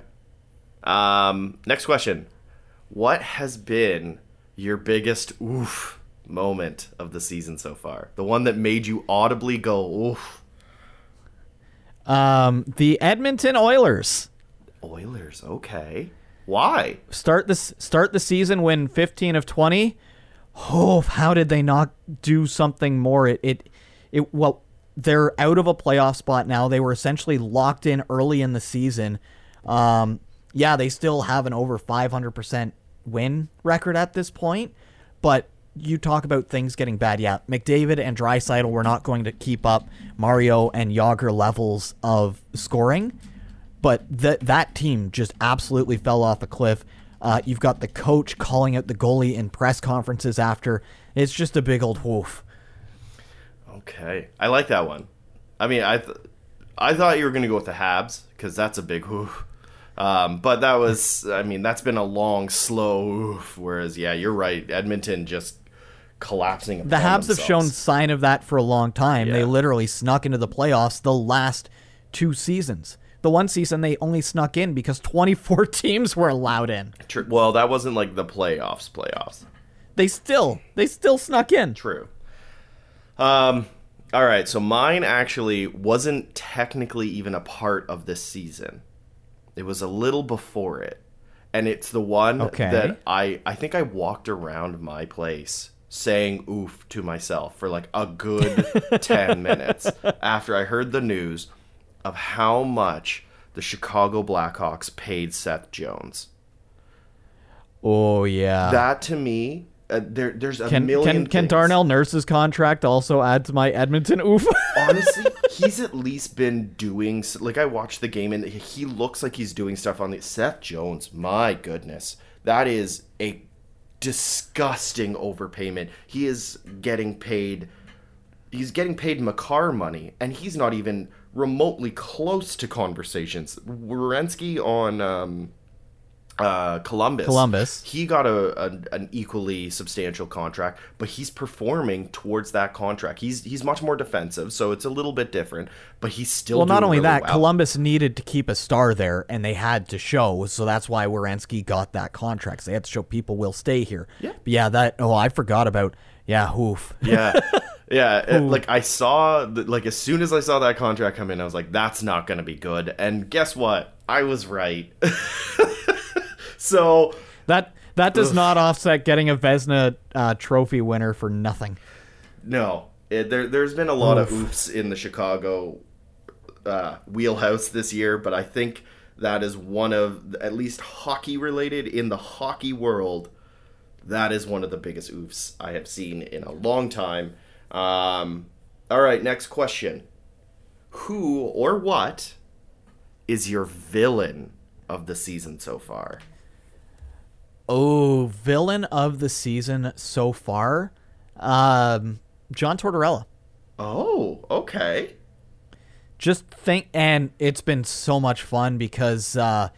Um, next question. What has been your biggest oof moment of the season so far? The one that made you audibly go oof. Um, the Edmonton Oilers Oilers, okay. Why? start this start the season win 15 of 20. Oh, how did they not do something more? It it it well, they're out of a playoff spot now. They were essentially locked in early in the season. Um, yeah, they still have an over 500% win record at this point, but you talk about things getting bad. Yeah, McDavid and Draisaitl were not going to keep up Mario and Jagr levels of scoring but that that team just absolutely fell off a cliff. Uh, you've got the coach calling out the goalie in press conferences after. It's just a big old woof. Okay, I like that one. I mean, I th- I thought you were going to go with the Habs because that's a big oof. Um, but that was, I mean, that's been a long, slow oof. Whereas, yeah, you're right. Edmonton just collapsing. The Habs have shown sign of that for a long time. They literally snuck into the playoffs the last two seasons. The one season they only snuck in because 24 [laughs] teams were allowed in. True. Well, that wasn't like the playoffs. Playoffs. They still they still snuck in. True. Um. All right. So mine actually wasn't technically even a part of this season. It was a little before it, and it's the one Okay. that I I think I walked around my place saying "oof" to myself for like a good [laughs] ten minutes after I heard the news of how much the Chicago Blackhawks paid Seth Jones. Oh yeah. That to me, uh, there there's a can million. can, can. Darnell Nurse's contract also add to my Edmonton oof? [laughs] honestly, he's at least been doing like I watched the game and he looks like he's doing stuff on the Seth Jones. My goodness, that is a disgusting overpayment. He is getting paid. He's getting paid Makar money, and he's not even remotely close to conversations. Werenski on um, uh, Columbus. Columbus. He got a, a an equally substantial contract, but he's performing towards that contract. He's he's much more defensive, so it's a little bit different. But he's still Well, not only really that, well. Columbus needed to keep a star there, and they had to show. So that's why Werenski got that contract. So they had to show people will stay here. Yeah. But yeah, that. Oh, I forgot about. Yeah, oof. yeah, [laughs] yeah. it- like I saw, like as soon as I saw that contract come in, I was like, "That's not going to be good." And guess what? I was right. [laughs] so That that does not offset getting a Vezina uh, Trophy winner for nothing. No, it, there there's been a lot of oops in the Chicago uh, wheelhouse this year, but I think that is one of at least hockey related in the hockey world. That is one of the biggest oofs I have seen in a long time. Um, all right, next question: Who or what is your villain of the season so far? Oh, villain of the season so far, um, John Tortorella. Oh, okay. just think and it's been so much fun because uh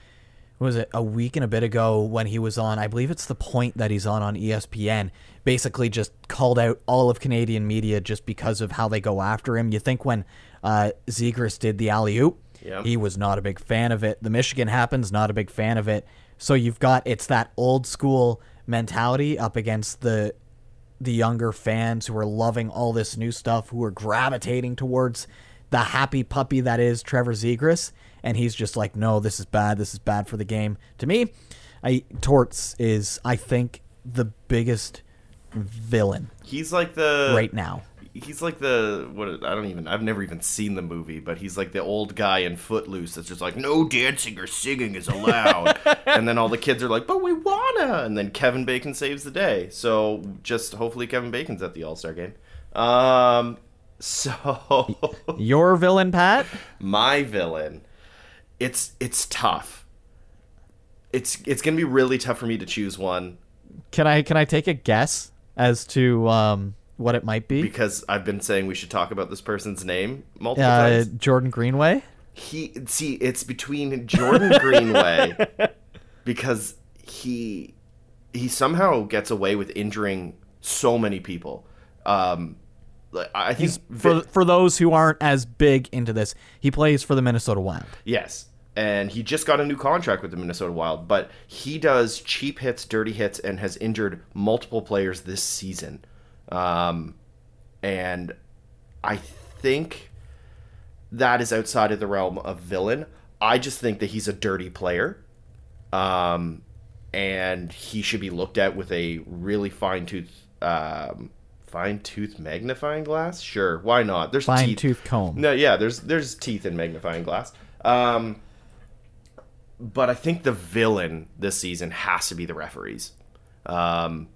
what was it a week and a bit ago when he was on i believe it's the point that he's on on espn basically just called out all of canadian media just because of how they go after him you think when uh zegras did the alley oop Yep. he was not a big fan of it the michigan happens not a big fan of it so you've got it's that old school mentality up against the the younger fans who are loving all this new stuff, who are gravitating towards the happy puppy that is Trevor Zegras, and he's just like, no, this is bad. This is bad for the game. To me, I Torts is, I think, the biggest villain He's like the right now. He's like the what I don't even I've never even seen the movie, but he's like the old guy in Footloose that's just like no dancing or singing is allowed, [laughs] and then all the kids are like, but we wanna, and then Kevin Bacon saves the day. So just hopefully Kevin Bacon's at the All Star game. Um, so [laughs] Your villain, Pat? my villain, it's it's tough. It's it's gonna be really tough for me to choose one Can I can I take a guess as to um, what it might be? because I've been saying we should talk about this person's name multiple Uh, times. Jordan Greenway. he see it's between Jordan Greenway [laughs] because he he somehow gets away with injuring so many people. Um, like, I think He's for for those who aren't as big into this. He plays for the Minnesota Wild. yes, and he just got a new contract with the Minnesota Wild, but he does cheap hits, dirty hits, and has injured multiple players this season. Um, and I think that is outside of the realm of villain. I just think that he's a dirty player. Um, and he should be looked at with a really fine tooth, um, fine tooth magnifying glass. Sure, why not? There's Fine teeth. tooth comb. No, yeah, there's there's teeth in magnifying glass. Um, but I think the villain this season has to be the referees. Um,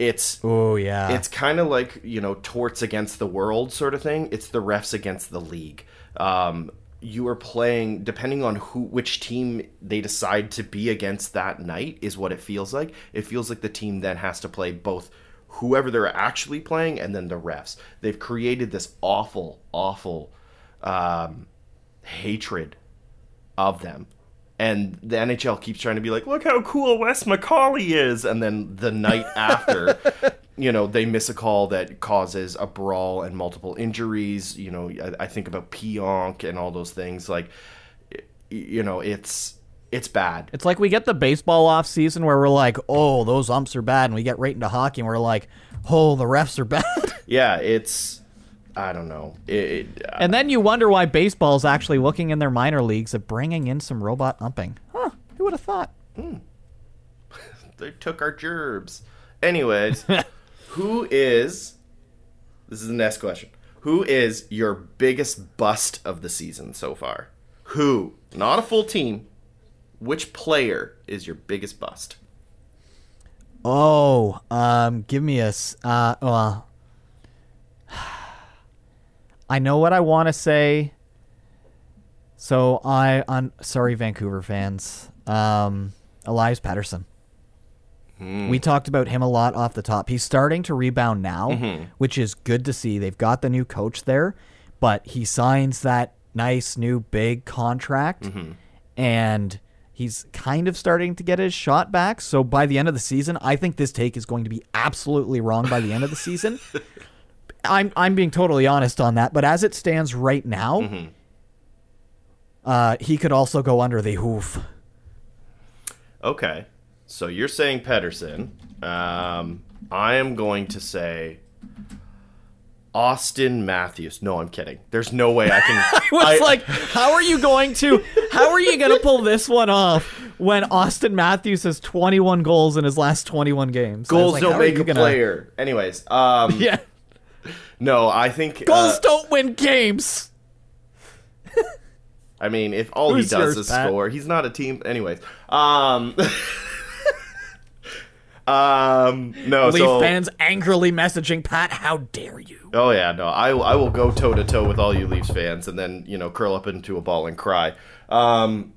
it's Oh yeah. it's kind of like you know torts against the world sort of thing it's the refs against the league um, you are playing depending on who which team they decide to be against that night is what it feels like it feels like the team then has to play both whoever they're actually playing and then the refs they've created this awful awful um, hatred of them. And the NHL keeps trying to be like, look how cool Wes McCauley is. And then the night [laughs] after, you know, they miss a call that causes a brawl and multiple injuries. You know, I, I think about Pionk and all those things. Like, you know, it's it's bad. It's like we get the baseball off season where we're like, oh, those umps are bad, and we get right into hockey and we're like, oh, the refs are bad. [laughs] Yeah, it's I don't know. It, it, and then you wonder why baseball's actually looking in their minor leagues at bringing in some robot umping. Huh? Who would have thought? [laughs] they took our gerbs. Anyways, [laughs] who is this is the next question. Who is your biggest bust of the season so far? Who? Not a full team. Which player is your biggest bust? Oh, um, give me a. s- Uh, well, I know what I want to say. So I, I'm sorry, Vancouver fans. Um, Elias Pettersson. Hmm. We talked about him a lot off the top. He's starting to rebound now, mm-hmm. which is good to see. They've got the new coach there, but he signs that nice new big contract, mm-hmm. and he's kind of starting to get his shot back. So by the end of the season, I think this take is going to be absolutely wrong by the end of the season. [laughs] I'm I'm being totally honest on that, but as it stands right now, uh, he could also go under the hoof. Okay. So you're saying Pettersson. Um, I am going to say Austin Matthews. No, I'm kidding. There's no way I can. [laughs] I was like, how are you going to how are you going to pull this one off when Austin Matthews has 21 goals in his last 21 games? Goals like, don't make a gonna- player. Anyways, um, [laughs] Yeah. No, I think Goals uh, don't win games. I mean, if all Who's he does is Pat? score, he's not a team. Anyways, um, [laughs] um, no. Leaf so, fans angrily messaging Pat, how dare you? Oh yeah, no, I I will go toe to toe with all you Leafs fans, and then you know curl up into a ball and cry. Um,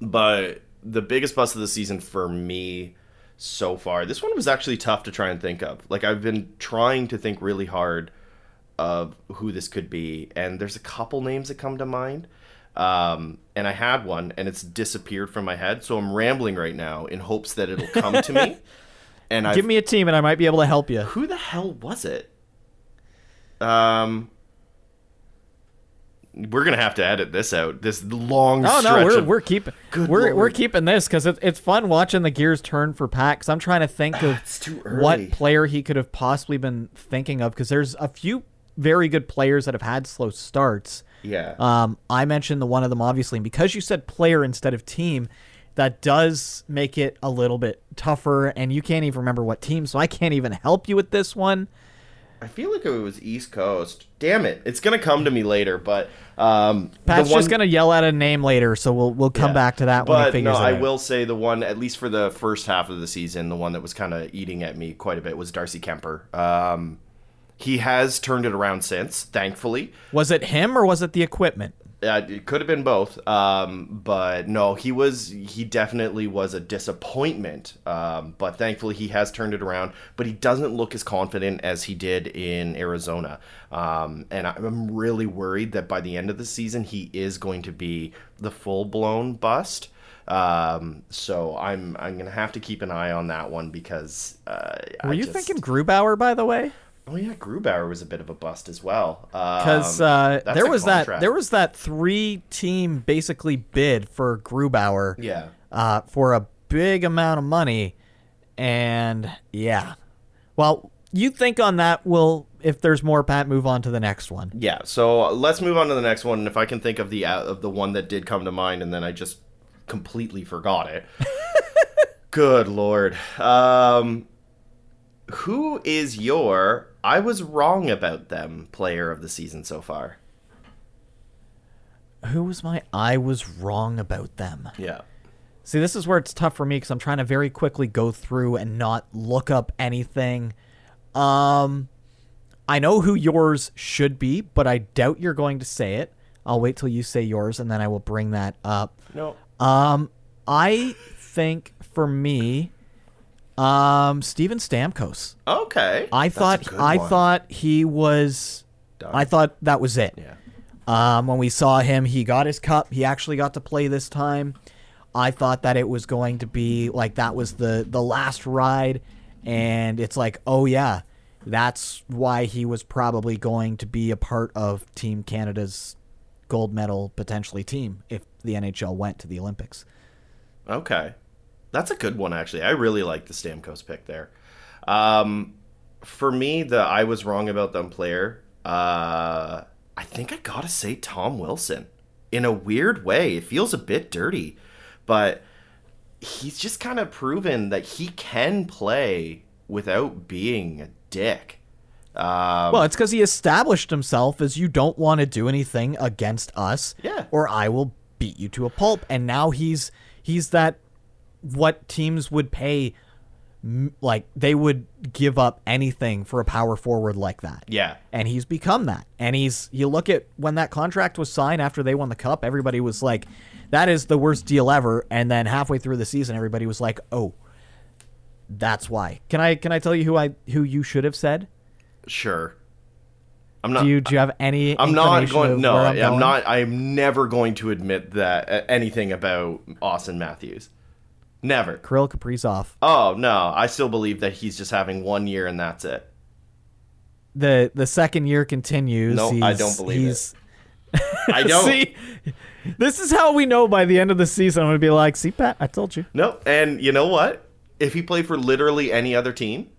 but the biggest bust of the season for me so far, this one was actually tough to try and think of. Like I've been trying to think really hard of who this could be, and there's a couple names that come to mind. Um, and I had one, and it's disappeared from my head, so I'm rambling right now in hopes that it'll come to me. [laughs] And Give me a team and I might be able to help you. who the hell was it? Um, we're gonna have to edit this out. This long Oh no, we're of we're keeping we're we're keeping this because it's it's fun watching the gears turn for. Because I'm trying to think of what player he could have possibly been thinking of. Because there's a few very good players that have had slow starts. yeah. Um, I mentioned the one of them obviously, and because you said player instead of team, that does make it a little bit tougher. And you can't even remember what team, so I can't even help you with this one. I feel like it was East Coast. Damn it! It's gonna come to me later, but um, Pat's one, just gonna yell out a name later, so we'll we'll come Yeah. back to that But figures no, I out. will say the one, at least for the first half of the season, the one that was kind of eating at me quite a bit was Darcy Kuemper. Um, he has turned it around since, thankfully. Was it him or was it the equipment? Uh, it could have been both, um, but no, he was he definitely was a disappointment. Um, but thankfully, he has turned it around. But he doesn't look as confident as he did in Arizona, um, and I'm really worried that by the end of the season, he is going to be the full blown bust. Um, so I'm I'm gonna have to keep an eye on that one because uh, Were I you just- thinking Grubauer, by the way? Oh yeah, Grubauer was a bit of a bust as well. Because Um, uh, there was that there was that three team basically bid for Grubauer. yeah. uh, for a big amount of money. And yeah. Well, you think on that, we'll, if there's more, Pat, move on to the next one. Yeah, so let's move on to the next one. And if I can think of the uh, of the one that did come to mind, and then I just completely forgot it. [laughs] Good lord. Um, who is your I was wrong about them player of the season so far? Who was my I was wrong about them? Yeah. See, this is where it's tough for me because I'm trying to very quickly go through and not look up anything. Um, I know who yours should be, but I doubt you're going to say it. I'll wait till you say yours and then I will bring that up. No. Um, I think for me, um, Steven Stamkos. Okay. I thought I one. thought he was. Done. I thought that was it. Yeah. Um, when we saw him, he got his cup. He actually got to play this time. I thought that it was going to be like that was the the last ride, and it's like, oh yeah, that's why he was probably going to be a part of Team Canada's gold medal potentially team if the NHL went to the Olympics. Okay. That's a good one, actually. I really like the Stamkos pick there. Um, for me, the I was wrong about them player, uh, I think I gotta say Tom Wilson. In a weird way, it feels a bit dirty, but he's just kind of proven that he can play without being a dick. Um, Well, it's because he established himself as you don't want to do anything against us, Yeah. or I will beat you to a pulp. And now he's he's that what teams would pay, like they would give up anything for a power forward like that. yeah, and he's become that. And he's you look at when that contract was signed after they won the cup, everybody was like, "That is the worst deal ever." And then halfway through the season, everybody was like, "Oh." That's why. Can I can I tell you who I who you should have said? sure. I'm not. Do you do you have any? I'm not going. No, where I'm, going? not. I'm never going to admit that uh, anything about Austin Matthews. Never. Kirill Kaprizov. Oh no, I still believe that he's just having one year and that's it. The the second year continues. No, I don't believe it. I [laughs] don't. See, this is how we know by the end of the season. I'm gonna be like, "See, Pat, I told you." No, and you know what? If he played for literally any other team,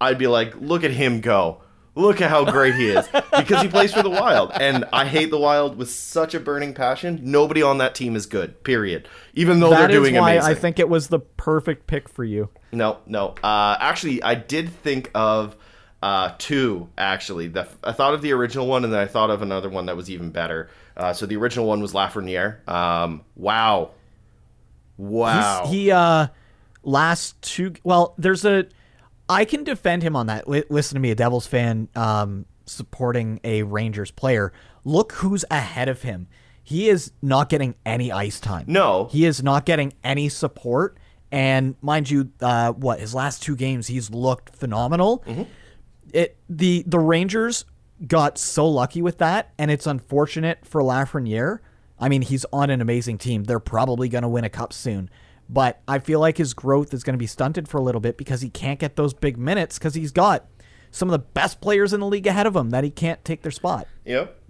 I'd be like, look at him go. Look at how great he is because he plays for the Wild, and I hate the Wild with such a burning passion. Nobody on that team is good. Period. Even though That they're is doing why amazing. I think it was the perfect pick for you. No, no. Uh, actually, I did think of uh, two. Actually, the, I thought of the original one, and then I thought of another one that was even better. Uh, so the original one was Lafreniere. Um, wow, wow. He's, he uh last two well there's a I can defend him on that. Li- listen to me, a Devils fan um supporting a Rangers player. Look who's ahead of him. He is not getting any ice time. No. He is not getting any support and mind you uh what his last two games he's looked phenomenal. It the the Rangers got so lucky with that and it's unfortunate for Lafreniere. I mean, he's on an amazing team. They're probably going to win a cup soon. But I feel like his growth is going to be stunted for a little bit because he can't get those big minutes because he's got some of the best players in the league ahead of him that he can't take their spot. Yep.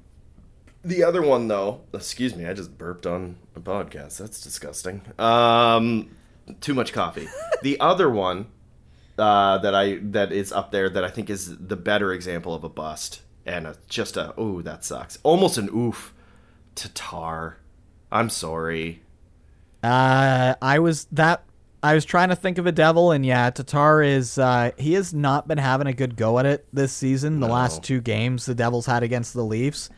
The other one, though, excuse me, I just burped on a podcast. That's disgusting. Um, too much coffee. [laughs] the other one uh, that I that is up there that I think is the better example of a bust and a, just a oh that sucks, almost an oof. Tatar, I'm sorry. Uh, I was that I was trying to think of a devil, and yeah, Tatar is uh, he has not been having a good go at it this season. The No. last two games the Devils had against the Leafs,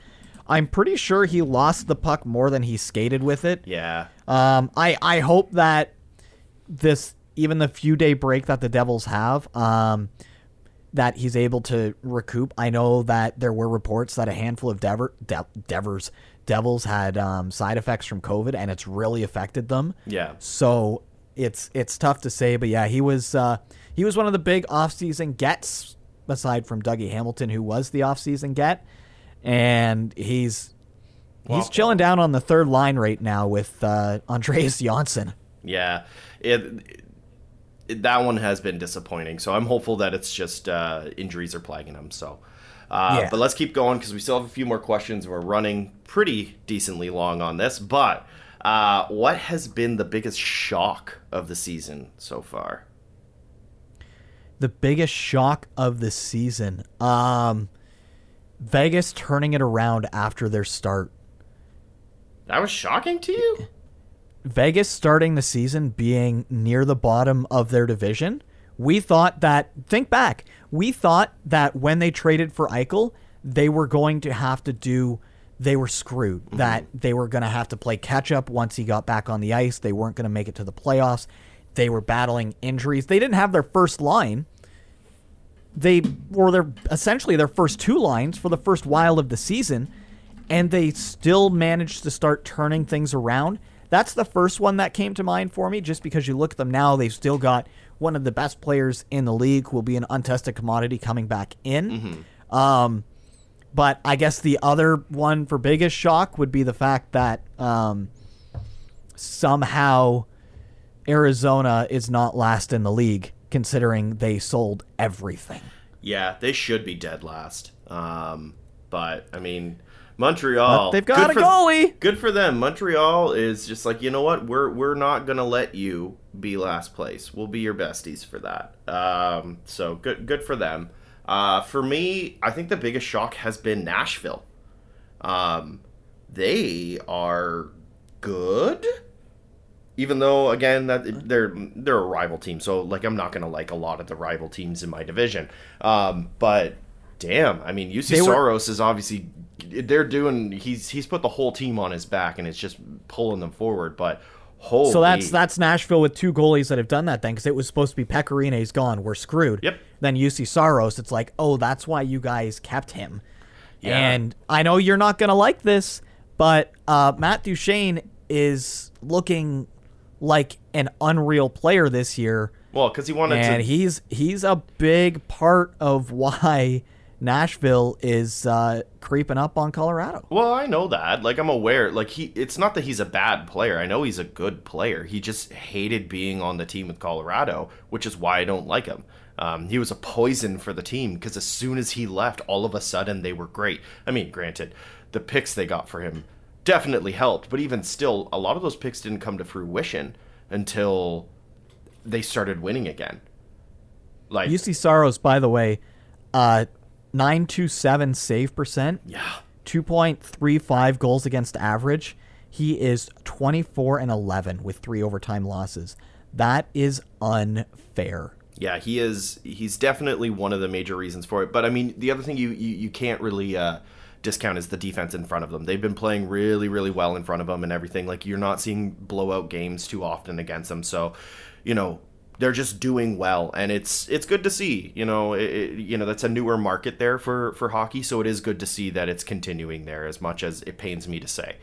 I'm pretty sure he lost the puck more than he skated with it. Yeah. Um, I I hope that this even the few day break that the Devils have, um, that he's able to recoup. I know that there were reports that a handful of Dever, De- Devers Devils had um, side effects from COVID, and it's really affected them. Yeah. So it's it's tough to say, but yeah, he was uh, he was one of the big offseason gets aside from Dougie Hamilton, who was the offseason get, and he's he's chilling down on the third line right now with uh, Andreas [laughs] Janssen. Yeah, it, it- that one has been disappointing. So I'm hopeful that it's just uh, injuries are plaguing him. So, uh, Yeah. but let's keep going because we still have a few more questions. We're running pretty decently long on this. But uh, what has been the biggest shock of the season so far? The biggest shock of the season, um, Vegas turning it around after their start. That was shocking to you? Vegas starting the season being near the bottom of their division. We thought that, think back, we thought that when they traded for Eichel, they were going to have to do, they were screwed. Mm-hmm. That they were going to have to play catch up once he got back on the ice. They weren't going to make it to the playoffs. They were battling injuries. They didn't have their first line. They were their essentially their first two lines for the first while of the season and they still managed to start turning things around. That's the first one that came to mind for me, just because you look at them now, they've still got one of the best players in the league who will be an untested commodity coming back in. Um, but I guess the other one for biggest shock would be the fact that um, somehow Arizona is not last in the league, considering they sold everything. Yeah, they should be dead last. Um, but I mean, Montreal. But they've got good a for- goalie. Good for them. Montreal is just like you know what we're we're not gonna let you be last place. We'll be your besties for that. Um, so good good for them. Uh, for me, I think the biggest shock has been Nashville. Um, they are good even though again that they're they're a rival team so like i'm not gonna like a lot of the rival teams in my division um but damn i mean Juuse They were- Saros is obviously they're doing he's he's put the whole team on his back and it's just pulling them forward but holy So that's that's Nashville with two goalies that have done that then because it was supposed to be Pekka Rinne, he's gone, we're screwed. Yep. Then Juuse Saros, it's like, oh, that's why you guys kept him. Yeah. And I know you're not gonna like this, but uh, Matt Duchene is looking like an unreal player this year, well because he wanted and to he's he's a big part of [laughs] why Nashville is uh, creeping up on Colorado. Well, I know that. Like I'm aware. Like he it's not that he's a bad player. I know he's a good player. He just hated being on the team with Colorado, which is why I don't like him. Um, he was a poison for the team because as soon as he left, all of a sudden they were great. I mean, granted, the picks they got for him definitely helped, but even still, a lot of those picks didn't come to fruition until they started winning again. Like Juuse Saros, by the way, uh, nine two seven save percent. yeah, 2.35 goals against average. He is 24 and 11 with three overtime losses. That is unfair. Yeah, he is. He's definitely one of the major reasons for it. But I mean, the other thing you you, you can't really uh, discount is the defense in front of them. They've been playing really really well in front of them and everything. Like you're not seeing blowout games too often against them. So, you know, they're just doing well, and it's it's good to see. You know, it, you know that's a newer market there for for hockey, so it is good to see that it's continuing there. As much as it pains me to say.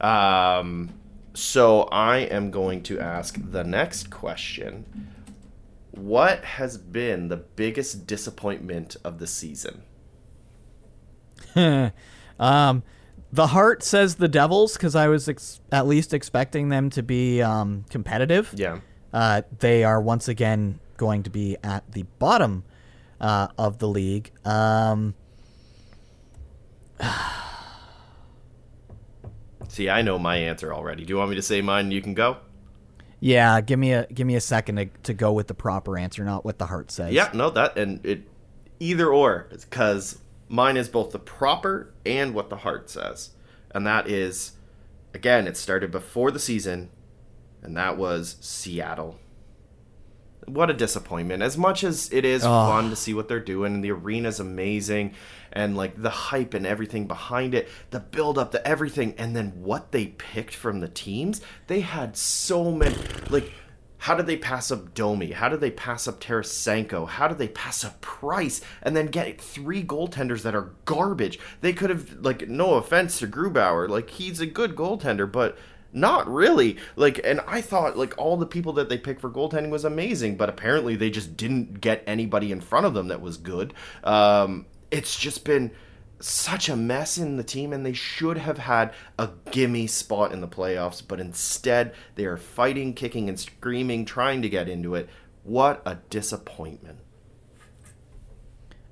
Um, so I am going to ask the next question. What has been the biggest disappointment of the season? [laughs] Um, the heart says the Devils because I was ex- at least expecting them to be um, competitive. Yeah. Uh, they are once again going to be at the bottom uh, of the league. Um, [sighs] See, I know my answer already. Do you want me to say mine and you can go? yeah, give me a give me a second to, to go with the proper answer, not what the heart says. Yeah, no, that and it either or because mine is both the proper and what the heart says. And that is again, it started before the season and that was Seattle. What a disappointment. As much as it is fun to see what they're doing, and the arena's amazing, and like the hype and everything behind it, the build up, the everything, and then what they picked from the teams, they had so many like how did they pass up Domi? How did they pass up Tarasenko? How did they pass up Price? And then get three goaltenders that are garbage. They could have, like, no offense to Grubauer, like, he's a good goaltender, but not really. Like, and I thought, like, all the people that they picked for goaltending was amazing, but apparently they just didn't get anybody in front of them that was good. Um, it's just been such a mess in the team and they should have had a gimme spot in the playoffs but instead they are fighting kicking and screaming trying to get into it what a disappointment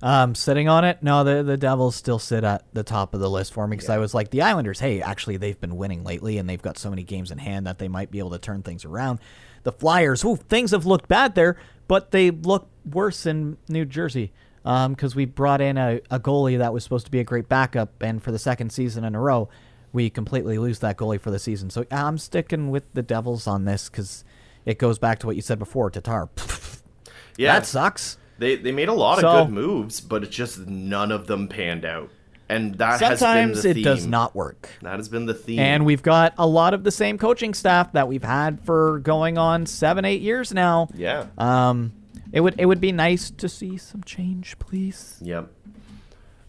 Um, sitting on it, no, the the Devils still sit at the top of the list for me because I was like, the Islanders, hey, actually they've been winning lately and they've got so many games in hand that they might be able to turn things around. The Flyers, ooh, things have looked bad there, but they look worse in New Jersey because we brought in a, a goalie that was supposed to be a great backup, and for the second season in a row, we completely lose that goalie for the season. So I'm sticking with the Devils on this because it goes back to what you said before, Tatar. [laughs] yeah That sucks. They they made a lot So- of good moves but it's just none of them panned out and that has been Sometimes the it does not work. that has been the theme And we've got a lot of the same coaching staff that we've had for going on seven, eight years now. yeah Um, it would it would be nice to see some change, please. yep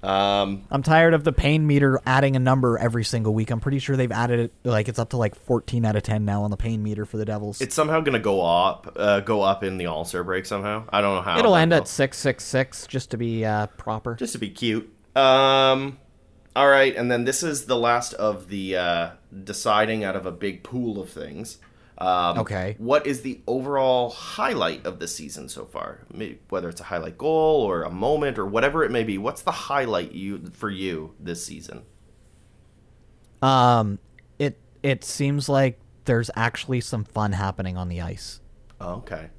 um I'm tired of the pain meter adding a number every single week. I'm pretty sure they've added it like it's up to like 14 out of 10 now on the pain meter for the Devils. it's somehow gonna go up uh, go up in the all-star break somehow i don't know how It'll end it'll- at 666 just to be uh, proper. just to be cute. Um, all right, and then this is the last of the uh, deciding out of a big pool of things. Um, Okay. What is the overall highlight of the season so far? Maybe, whether it's a highlight goal or a moment or whatever it may be. What's the highlight you for you this season? Um, it it seems like there's actually some fun happening on the ice. Oh, okay.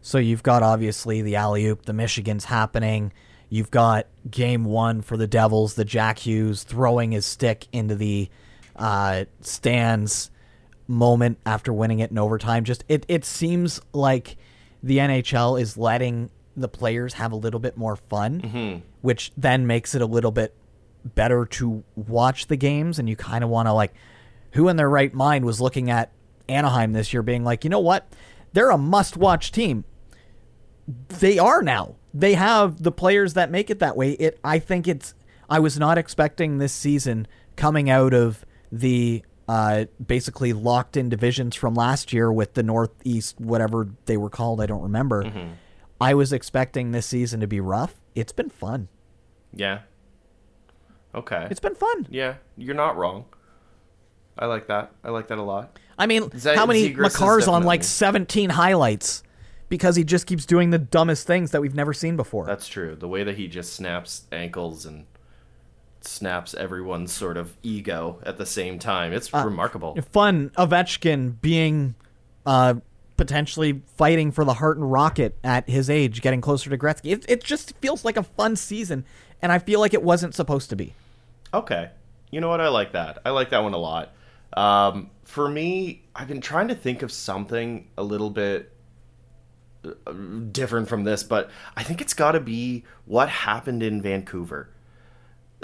So you've got obviously the alley oop, the Michigan's happening. You've got game one for the Devils, the Jack Hughes throwing his stick into the uh, stands moment after winning it in overtime. Just it, it seems like the NHL is letting the players have a little bit more fun, mm-hmm. which then makes it a little bit better to watch the games. And you kind of want to like, who in their right mind was looking at Anaheim this year, being like, you know what, they're a must-watch team they are now. They have the players that make it that way. It I think it's I was not expecting this season coming out of the uh, basically locked in divisions from last year with the Northeast whatever they were called, I don't remember. I was expecting this season to be rough. It's been fun. Yeah. Okay. It's been fun. yeah, you're not wrong. I like that. I like that a lot. I mean, Ze- how many Zegras is Makar's on like 17 highlights because he just keeps doing the dumbest things that we've never seen before. That's true. The way that he just snaps ankles and snaps everyone's sort of ego at the same time. It's Uh, remarkable. fun Ovechkin being uh, potentially fighting for the Hart and Rocket at his age, getting closer to Gretzky. It, it just feels like a fun season, and I feel like it wasn't supposed to be. Okay. You know what? I like that. I like that one a lot. Um, for me, I've been trying to think of something a little bit uh, different from this, but I think it's got to be what happened in Vancouver.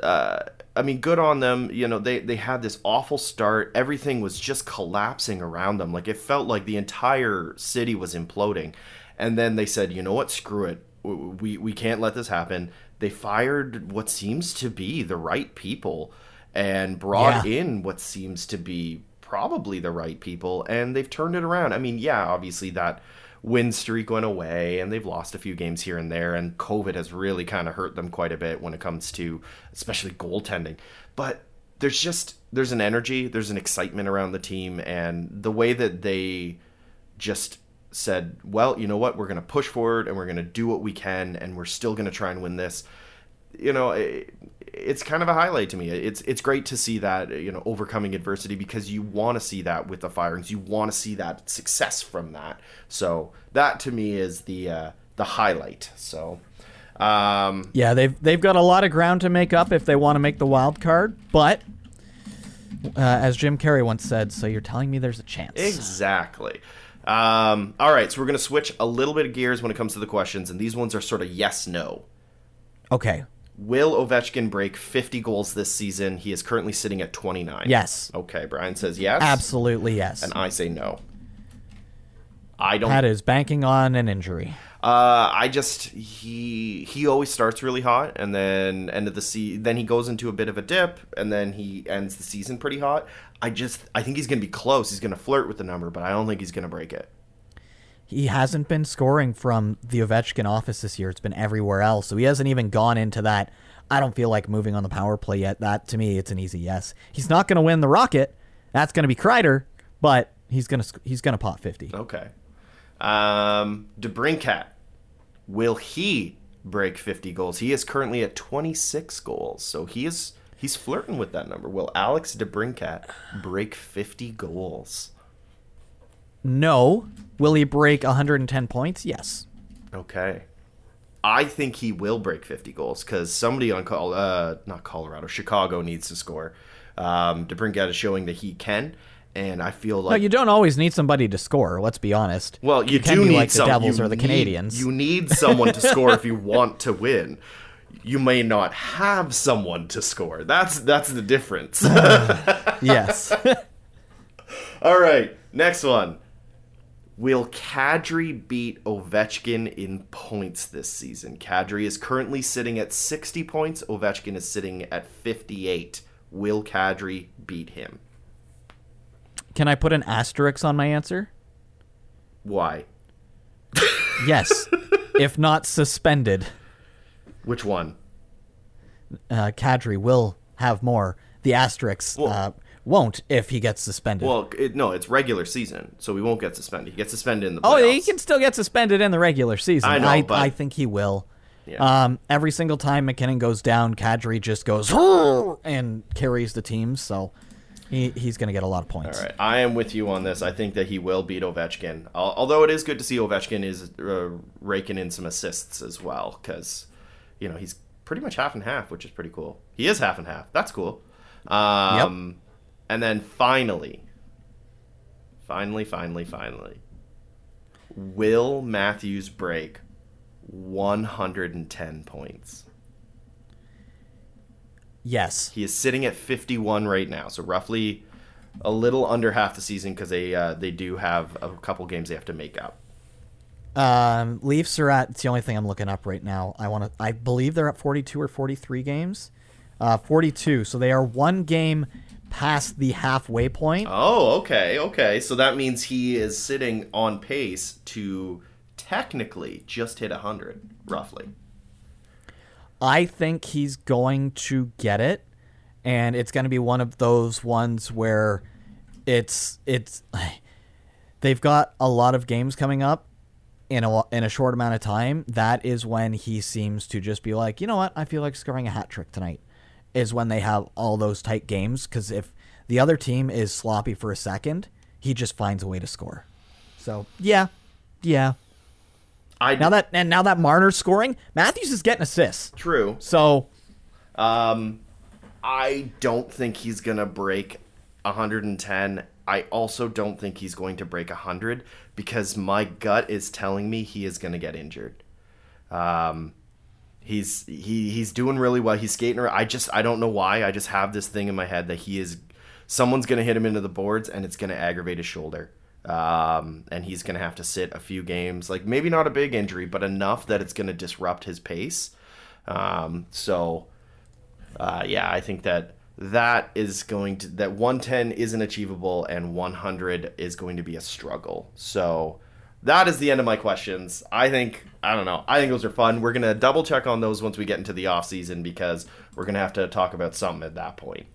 Uh, I mean, good on them. You know, they they had this awful start. Everything was just collapsing around them. Like it felt like the entire city was imploding. And then they said, "You know what? Screw it. We we can't let this happen." They fired what seems to be the right people and brought Yeah. in what seems to be probably the right people and they've turned it around. I mean, yeah, obviously that win streak went away and they've lost a few games here and there and COVID has really kind of hurt them quite a bit when it comes to especially goaltending. But there's just there's an energy, there's an excitement around the team and the way that they just said, "Well, you know what? We're going to push forward and we're going to do what we can and we're still going to try and win this." You know, it, it's kind of a highlight to me. It's it's great to see that, you know, overcoming adversity because you want to see that with the firings. You want to see that success from that. So, that to me is the uh the highlight. So, um Yeah, they've they've got a lot of ground to make up if they want to make the wild card, but uh, as Jim Carrey once said, so you're telling me there's a chance. Exactly. Um, all right, so we're going to switch a little bit of gears when it comes to the questions, and these ones are sort of yes no. Okay. Will Ovechkin break 50 goals this season? He is currently sitting at 29. Yes. Okay, Brian says yes. Absolutely yes. And I say no. I don't. That is banking on an injury. Uh, I just he he always starts really hot, and then end of the se- then he goes into a bit of a dip, and then he ends the season pretty hot. I just I think he's gonna be close. He's gonna flirt with the number, but I don't think he's gonna break it. He hasn't been scoring from the Ovechkin office this year. It's been everywhere else. So he hasn't even gone into that. I don't feel like moving on the power play yet. That to me, it's an easy yes. He's not going to win the Rocket. That's going to be Kreider, but he's going to he's going to pot fifty. Okay. Um, DeBrincat, will he break 50 goals? He is currently at 26 goals, so he is he's flirting with that number. Will Alex DeBrincat break 50 goals? No. Will he break 110 points? Yes. Okay. I think he will break 50 goals because somebody on call, uh, not Colorado, Chicago needs to score. Um, DeBrincat is showing that he can, and I feel No, like you don't always need somebody to score. Let's be honest. Well, you, can do need like some, the Devils or the need- Canadiens. You need someone to score if you [laughs] want to win. You may not have someone to score. That's that's the difference. [laughs] yes. [laughs] All right, next one. Will Kadri beat Ovechkin in points this season? Kadri is currently sitting at 60 points. Ovechkin is sitting at 58. Will Kadri beat him? can I put an asterisk on my answer? Why? Yes. [laughs] if not suspended, Which one? uh, Kadri will have more. The asterisk uh, won't if he gets suspended. Well, it, no, it's regular season, so we won't get suspended. He gets suspended in the Playoffs. oh, he can still get suspended in the regular season. I know, I, but- I think he will. Yeah. Um, every single time MacKinnon goes down, Kadri just goes and carries the team. So he, he's going to get a lot of points. All right, I am with you on this. I think that he will beat Ovechkin. Although it is good to see Ovechkin is uh, raking in some assists as well, because you know he's pretty much half and half, which is pretty cool. He is half and half. That's cool. Um, And then finally, finally, finally, finally, will Matthews break 110 points? Yes. He is sitting at 51 right now, so roughly a little under half the season because they uh, they do have a couple games they have to make up. Um, Leafs are at. It's the only thing I'm looking up right now. I want to. I believe they're at 42 or 43 games. Uh, 42. So they are one game past the halfway point. Oh, okay, okay. So that means he is sitting on pace to technically just hit 100, roughly. I think he's going to get it, and it's going to be one of those ones where it's it's [sighs] they've got a lot of games coming up in a in a short amount of time. That is when he seems to just be like, you know what, I feel like scoring a hat trick tonight. Is when they have all those tight games because if the other team is sloppy for a second, he just finds a way to score. So yeah, yeah. I Now that and now that Marner's scoring, Matthews is getting assists. true. So Um, I don't think he's gonna break 110. I also don't think he's going to break 100 because my gut is telling me he is gonna get injured. Um, he's he he's doing really well. He's skating. around. I just I don't know why. I just have this thing in my head that he is someone's gonna hit him into the boards and it's gonna aggravate his shoulder. Um, and he's gonna have to sit a few games, like maybe not a big injury, but enough that it's gonna disrupt his pace. Um, so uh, yeah, I think that that is going to that 110 isn't achievable and 100 is going to be a struggle. So that is the end of my questions. I think I don't know. I think those are fun. We're gonna double check on those once we get into the off season because we're gonna have to talk about something at that point.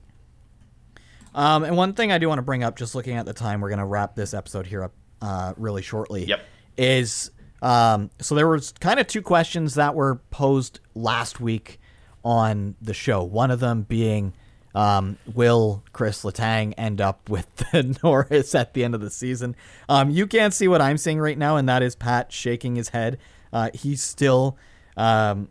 Um, and one thing I do want to bring up, just looking at the time, we're going to wrap this episode here up uh, really shortly. Yep. Is um, so there was kind of two questions that were posed last week on the show. One of them being, um, will Chris Letang end up with [laughs] the Norris at the end of the season? Um, you can't see what I'm seeing right now, and that is Pat shaking his head. Uh, he's still. Um,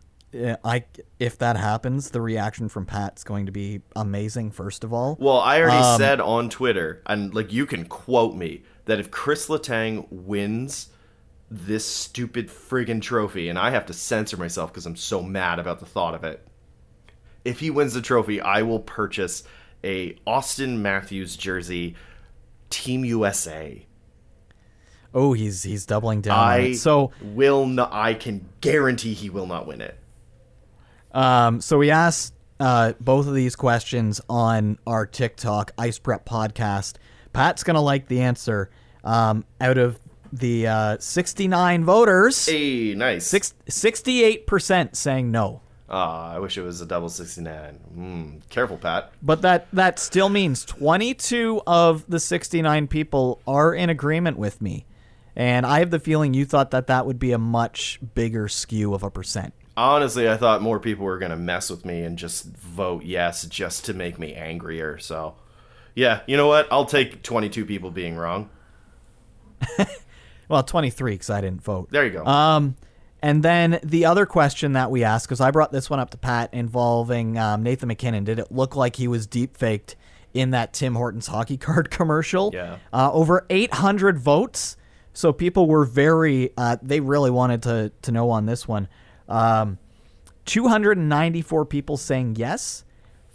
I if that happens, the reaction from Pat's going to be amazing. First of all, Well, I already Um, said on Twitter, and like you can quote me that if Chris Letang wins this stupid friggin' trophy, and I have to censor myself because I'm so mad about the thought of it. If he wins the trophy, I will purchase a Auston Matthews jersey, Team USA. Oh, he's he's doubling down. I. So will not. I can guarantee he will not win it. Um, so we asked uh, both of these questions on our TikTok Ice Prep podcast. Pat's gonna like the answer. Um, out of the uh, 69 voters, Hey, nice. six, 68% saying no. Ah, I wish it was a double 69. Mm, careful, Pat. But that that still means 22 of the 69 people are in agreement with me. And I have the feeling you thought that that would be a much bigger skew of a percent. Honestly, I thought more people were going to mess with me and just vote yes just to make me angrier. So, yeah, you know what? I'll take 22 people being wrong. [laughs] Well, 23 because I didn't vote. There you go. Um, and then the other question that we asked, because I brought this one up to Pat involving um, Nathan MacKinnon. Did it look like he was deep faked in that Tim Hortons hockey [laughs] card commercial? Yeah. Uh, over 800 votes. So people were very, uh, they really wanted to, to know on this one. Um, 294 people saying yes,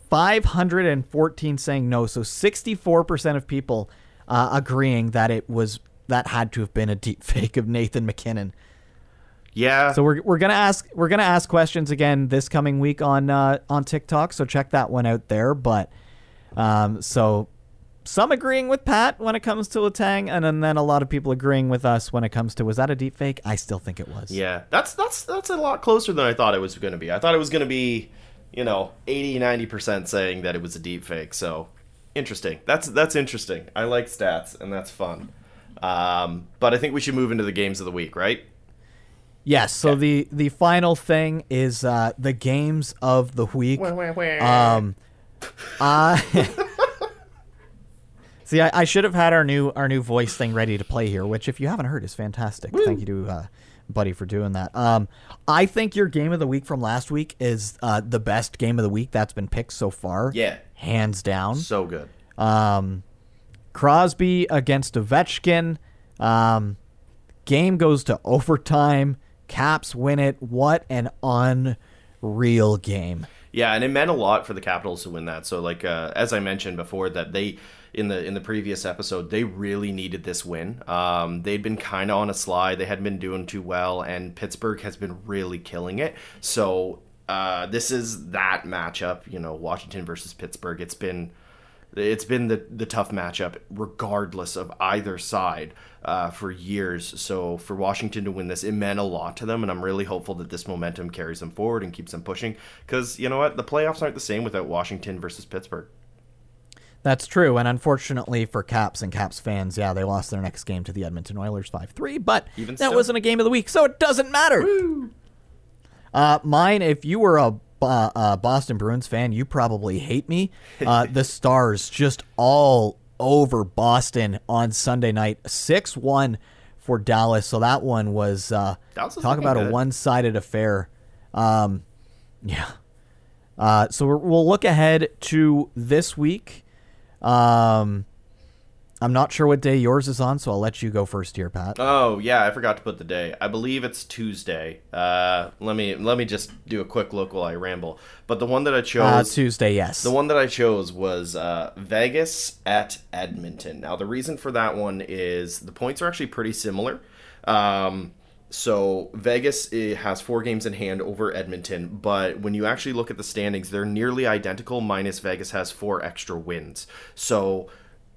514 saying no. So 64% of people uh, agreeing that it was, that had to have been a deep fake of Nathan MacKinnon. Yeah. So we're, we're gonna ask we're gonna ask questions again this coming week on uh, on TikTok. So check that one out there. But um, so some agreeing with Pat when it comes to Letang, and then, then a lot of people agreeing with us when it comes to was that a deep fake? I still think it was. yeah. That's that's that's a lot closer than I thought it was going to be. I thought it was going to be, you know, 80 90% saying that it was a deep fake. So, interesting. That's that's interesting. I like stats and that's fun. Um, but I think we should move into the games of the week, right? Yes. So the the final thing is uh, the games of the week. Um, I [laughs] see. I, I should have had our new our new voice thing ready to play here, which if you haven't heard is fantastic. Thank you to uh, Buddy for doing that. Um, I think your game of the week from last week is uh, the best game of the week that's been picked so far. Yeah. hands down. So good. Um, Crosby against Ovechkin. Um, game goes to [laughs] overtime. Caps win it. What an unreal game. Yeah, and it meant a lot for the Capitals to win that. So, like uh, as I mentioned before, that they in the in the previous episode, they really needed this win. Um, they'd been kind of on a slide; they hadn't been doing too well, and Pittsburgh has been really killing it. So, uh, this is that matchup. You know, Washington versus Pittsburgh. It's been it's been the the tough matchup, regardless of either side, uh, for years. So for Washington to win this, it meant a lot to them, and I'm really hopeful that this momentum carries them forward and keeps them pushing. Because you know what, the playoffs aren't the same without Washington versus Pittsburgh. That's true, and unfortunately for Caps and Caps fans, yeah, they lost their next game to the Edmonton Oilers five three. But Even that still. wasn't a game of the week, so it doesn't matter. Uh, mine, if you were a Bo- uh, Boston Bruins fan, you probably hate me. Uh, the Stars just all over Boston on Sunday night, six one for Dallas. So that one was uh, Dallas talk about a one sided affair. Um, yeah. Uh, so we're, we'll look ahead to this week. Um, I'm not sure what day yours is on, so I'll let you go first here, Pat. Oh yeah, I forgot to put the day. I believe it's Tuesday. Uh, let me let me just do a quick look while I ramble. But the one that I chose, Uh, Tuesday, yes. The one that I chose was uh, Vegas at Edmonton. Now, the reason for that one is the points are actually pretty similar. Um, so, Vegas eh, has four games in hand over Edmonton, but when you actually look at the standings, they're nearly identical, minus Vegas has four extra wins. So,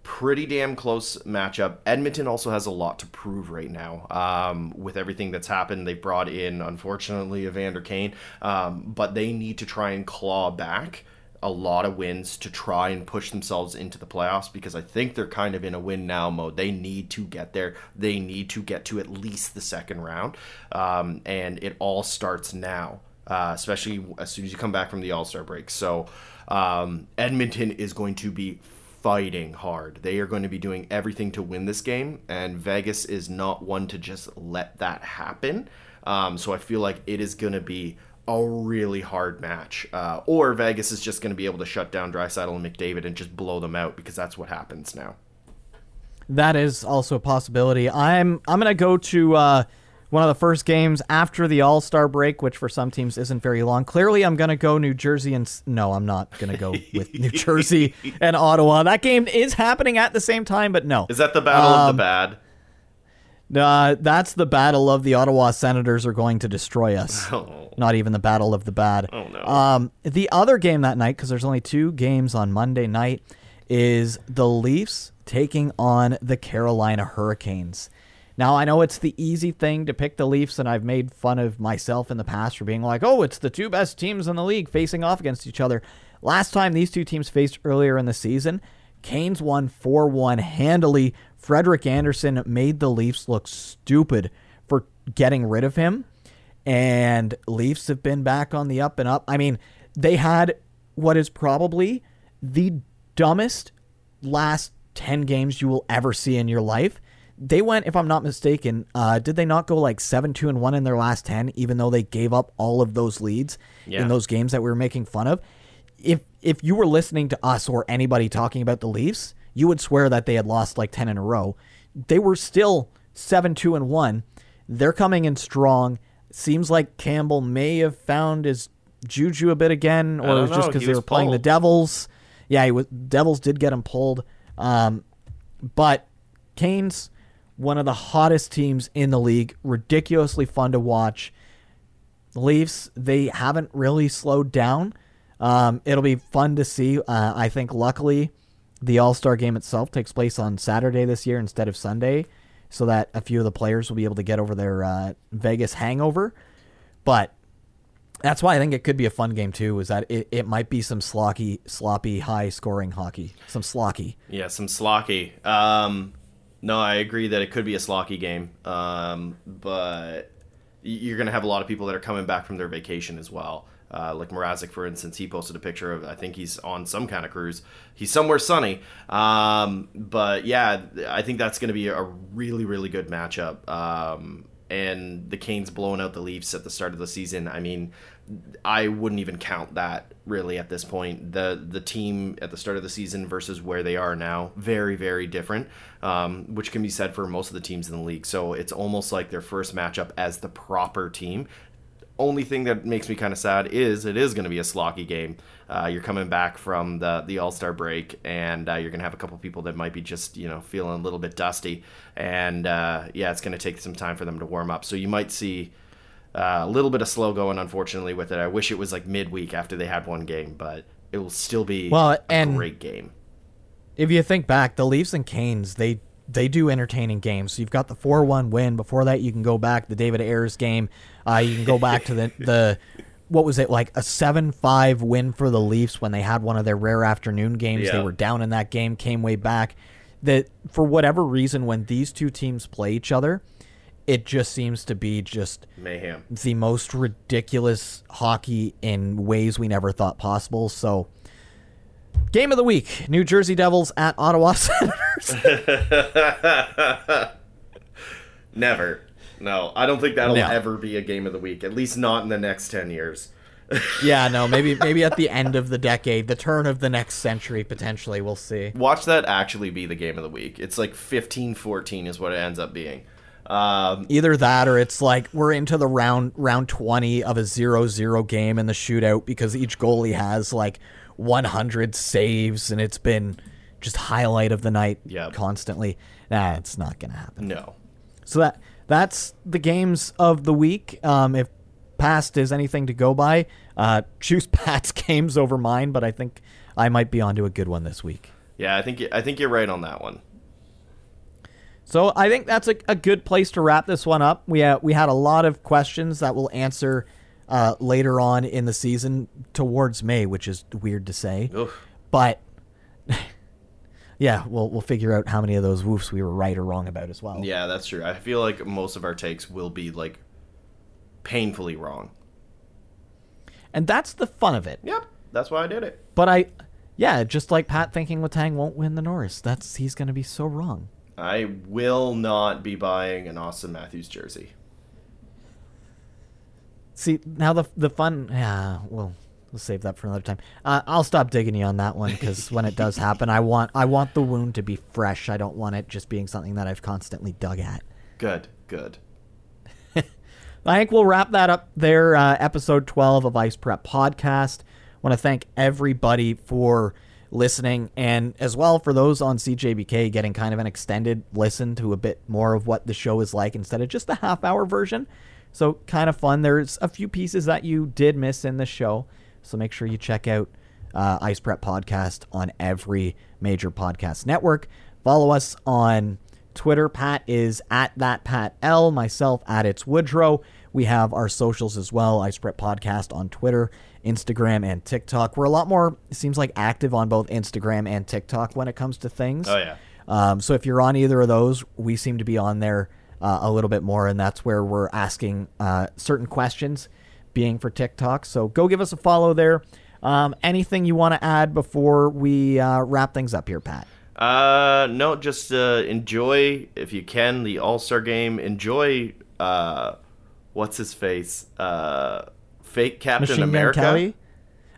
pretty damn close matchup. Edmonton also has a lot to prove right now um, with everything that's happened. They brought in, unfortunately, Evander Kane, um, but they need to try and claw back a lot of wins to try and push themselves into the playoffs because I think they're kind of in a win now mode. They need to get there. They need to get to at least the second round, um, and it all starts now. Uh, especially as soon as you come back from the All Star break. So, um, Edmonton is going to be fighting hard. They are going to be doing everything to win this game, and Vegas is not one to just let that happen. Um, so I feel like it is going to be a really hard match, uh, or Vegas is just going to be able to shut down Draisaitl and McDavid and just blow them out because that's what happens now. That is also a possibility. I'm I'm gonna go to uh, one of the first games after the All Star break, which for some teams isn't very long. Clearly, I'm gonna go New Jersey and no, I'm not gonna go with New [laughs] Jersey and Ottawa. That game is happening at the same time, but no, Is that the battle of Um, the bad? uh, that's the battle of the Ottawa Senators are going to destroy us. [laughs] Oh. Not even the battle of the bad. Oh, no. Um, the other game that night, because there's only two games on Monday night, is the Leafs taking on the Carolina Hurricanes. Now I know it's the easy thing to pick the Leafs, and I've made fun of myself in the past for being like, "Oh, it's the two best teams in the league facing off against each other." Last time these two teams faced earlier in the season, Canes won 4-1 handily. Frederik Andersen made the Leafs look stupid for getting rid of him and Leafs have been back on the up and up. I mean, they had what is probably the dumbest last 10 games you will ever see in your life. They went, if I'm not mistaken, uh, did they not go like 7 2 and 1 in their last 10, even though they gave up all of those leads Yeah. in those games that we were making fun of? If if you were listening to us or anybody talking about the Leafs, you would swear that they had lost like 10 in a row. They were still 7 2 and 1. They're coming in strong. Seems like Campbell may have found his juju a bit again, or it was just because they were playing the. Devils. Yeah, he was, Devils did get him pulled. Um, but Canes, one of the hottest teams in the league, ridiculously fun to watch. The Leafs, they haven't really slowed down. Um, it'll be fun to see. Uh, I think, luckily, the All Star game itself takes place on Saturday this year instead of Sunday, so that a few of the players will be able to get over their uh, Vegas hangover. But that's why I think it could be a fun game too. Is that it, it might be some sloppy, sloppy, high scoring hockey, some slocky. Yeah, some slocky. Um, no, I agree that it could be a slocky game, um, but you're going to have a lot of people that are coming back from their vacation as well. Uh, like Mrazek, for instance, he posted a picture of I think he's on some kind of cruise. He's somewhere sunny. Um, but yeah, I think that's going to be a really really good matchup. Um, and the Canes blowing out the Leafs at the start of the season. I mean, I wouldn't even count that really at this point. The the team at the start of the season versus where they are now, very very different, um, which can be said for most of the teams in the league. So it's almost like their first matchup as the proper team. Only thing that makes me kind of sad is it is going to be a slocky game. Uh, you're coming back from the the All Star break, and uh, you're going to have a couple people that might be just you know feeling a little bit dusty, and uh, yeah, it's going to take some time for them to warm up. So you might see uh, a little bit of slow going, unfortunately, with it. I wish it was like midweek after they had one game, but it will still be Well, a and- great game. if you think back, the Leafs and Canes, they they do entertaining games. So you've got the four one win. Before that, you can go back the David Ayres game. Uh, you can go back to the [laughs] the what was it like a seven five win for the Leafs when they had one of their rare afternoon games. They were down in that game, came way back. That for whatever reason, when these two teams play each other, it just seems to be just Mayhem. the most ridiculous hockey in ways we never thought possible. So, game of the week: New Jersey Devils at Ottawa [laughs] Senators. [laughs] Never. No, I don't think that'll No. ever be a game of the week. At least not in the next ten years. [laughs] yeah, no, maybe maybe at the end of the decade, the turn of the next century, potentially. We'll see. Watch that actually be the game of the week. It's like 15-14 is what it ends up being. Um, Either that, or it's like we're into the round round twenty of a 0-0 game in the shootout because each goalie has like one hundred saves, and it's been just highlight of the night Yep. constantly. Nah, it's not gonna happen. no. So that that's the games of the week. Um, if past is anything to go by, uh, [laughs] choose Pat's games over mine, but I think I might be onto a good one this week. Yeah, I think I think you're right on that one. So I think that's a, a good place to wrap this one up. We uh, we had a lot of questions that we'll answer uh, later on in the season towards May, which is weird to say, Oof. but [laughs] yeah, we'll we'll figure out how many of those woofs we were right or wrong about as well. Yeah, that's true. I feel like most of our takes will be like painfully wrong. and that's the fun of it. Yep, that's why I did it. But I, yeah, just like Pat thinking Letang won't win the Norris. That's he's going to be so wrong. I will not be buying an Auston Matthews jersey. See now the the fun. Yeah, well, we'll save that for another time. Uh, I'll stop digging you on that one because when it does happen, I want I want the wound to be fresh. I don't want it just being something that I've constantly dug at. Good, good. [laughs] I think we'll wrap that up there. Uh, episode 12 of Ice Prep Podcast. want to thank everybody for listening and as well for those on CJBK getting kind of an extended listen to a bit more of what the show is like instead of just the half hour version. So, kind of fun. There's a few pieces that you did miss in the show. So, make sure you check out uh, Ice Prep Podcast on every major podcast network. Follow us on Twitter. Pat is at that Pat L. Myself at it's Woodrow. We have our socials as well. Ice Prep Podcast on Twitter, Instagram, and TikTok. We're a lot more, it seems like, active on both Instagram and TikTok when it comes to things. Oh, yeah. Um, so if you're on either of those, we seem to be on there uh, a little bit more, and that's where we're asking uh, certain questions, being for TikTok. So go give us a follow there. Um, anything you want to add before we uh, wrap things up here, Pat? Uh, no, just uh, enjoy if you can the All Star game. Enjoy uh, what's his face? Uh, fake Captain Machine America. Kelly?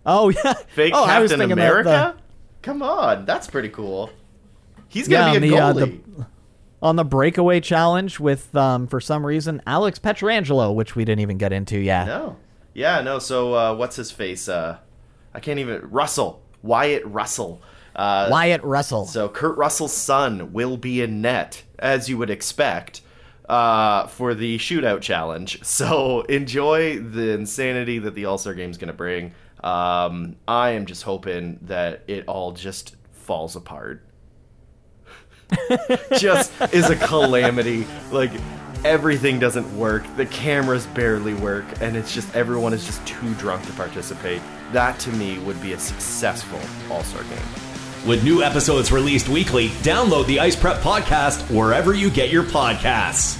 Oh yeah, Fake oh, Captain America. the- Come on, that's pretty cool. He's gonna be a the, uh, goalie. the on the breakaway challenge with um, for some reason Alex Pietrangelo, which we didn't even get into yet. No. Yeah, no. So uh, what's his face? Uh, I can't even. Russell. Wyatt Russell. Uh, Wyatt Russell. So Kurt Russell's son will be in net, as you would expect, uh, for the shootout challenge. [laughs] So enjoy the insanity that the All Star Game's going to bring. Um, I am just hoping that it all just falls apart. [laughs] just is a calamity. Like everything doesn't work. The cameras barely work, and it's just everyone is just too drunk to participate. That to me would be a successful All Star Game. With new episodes released weekly, download the Ice Prep Podcast wherever you get your podcasts.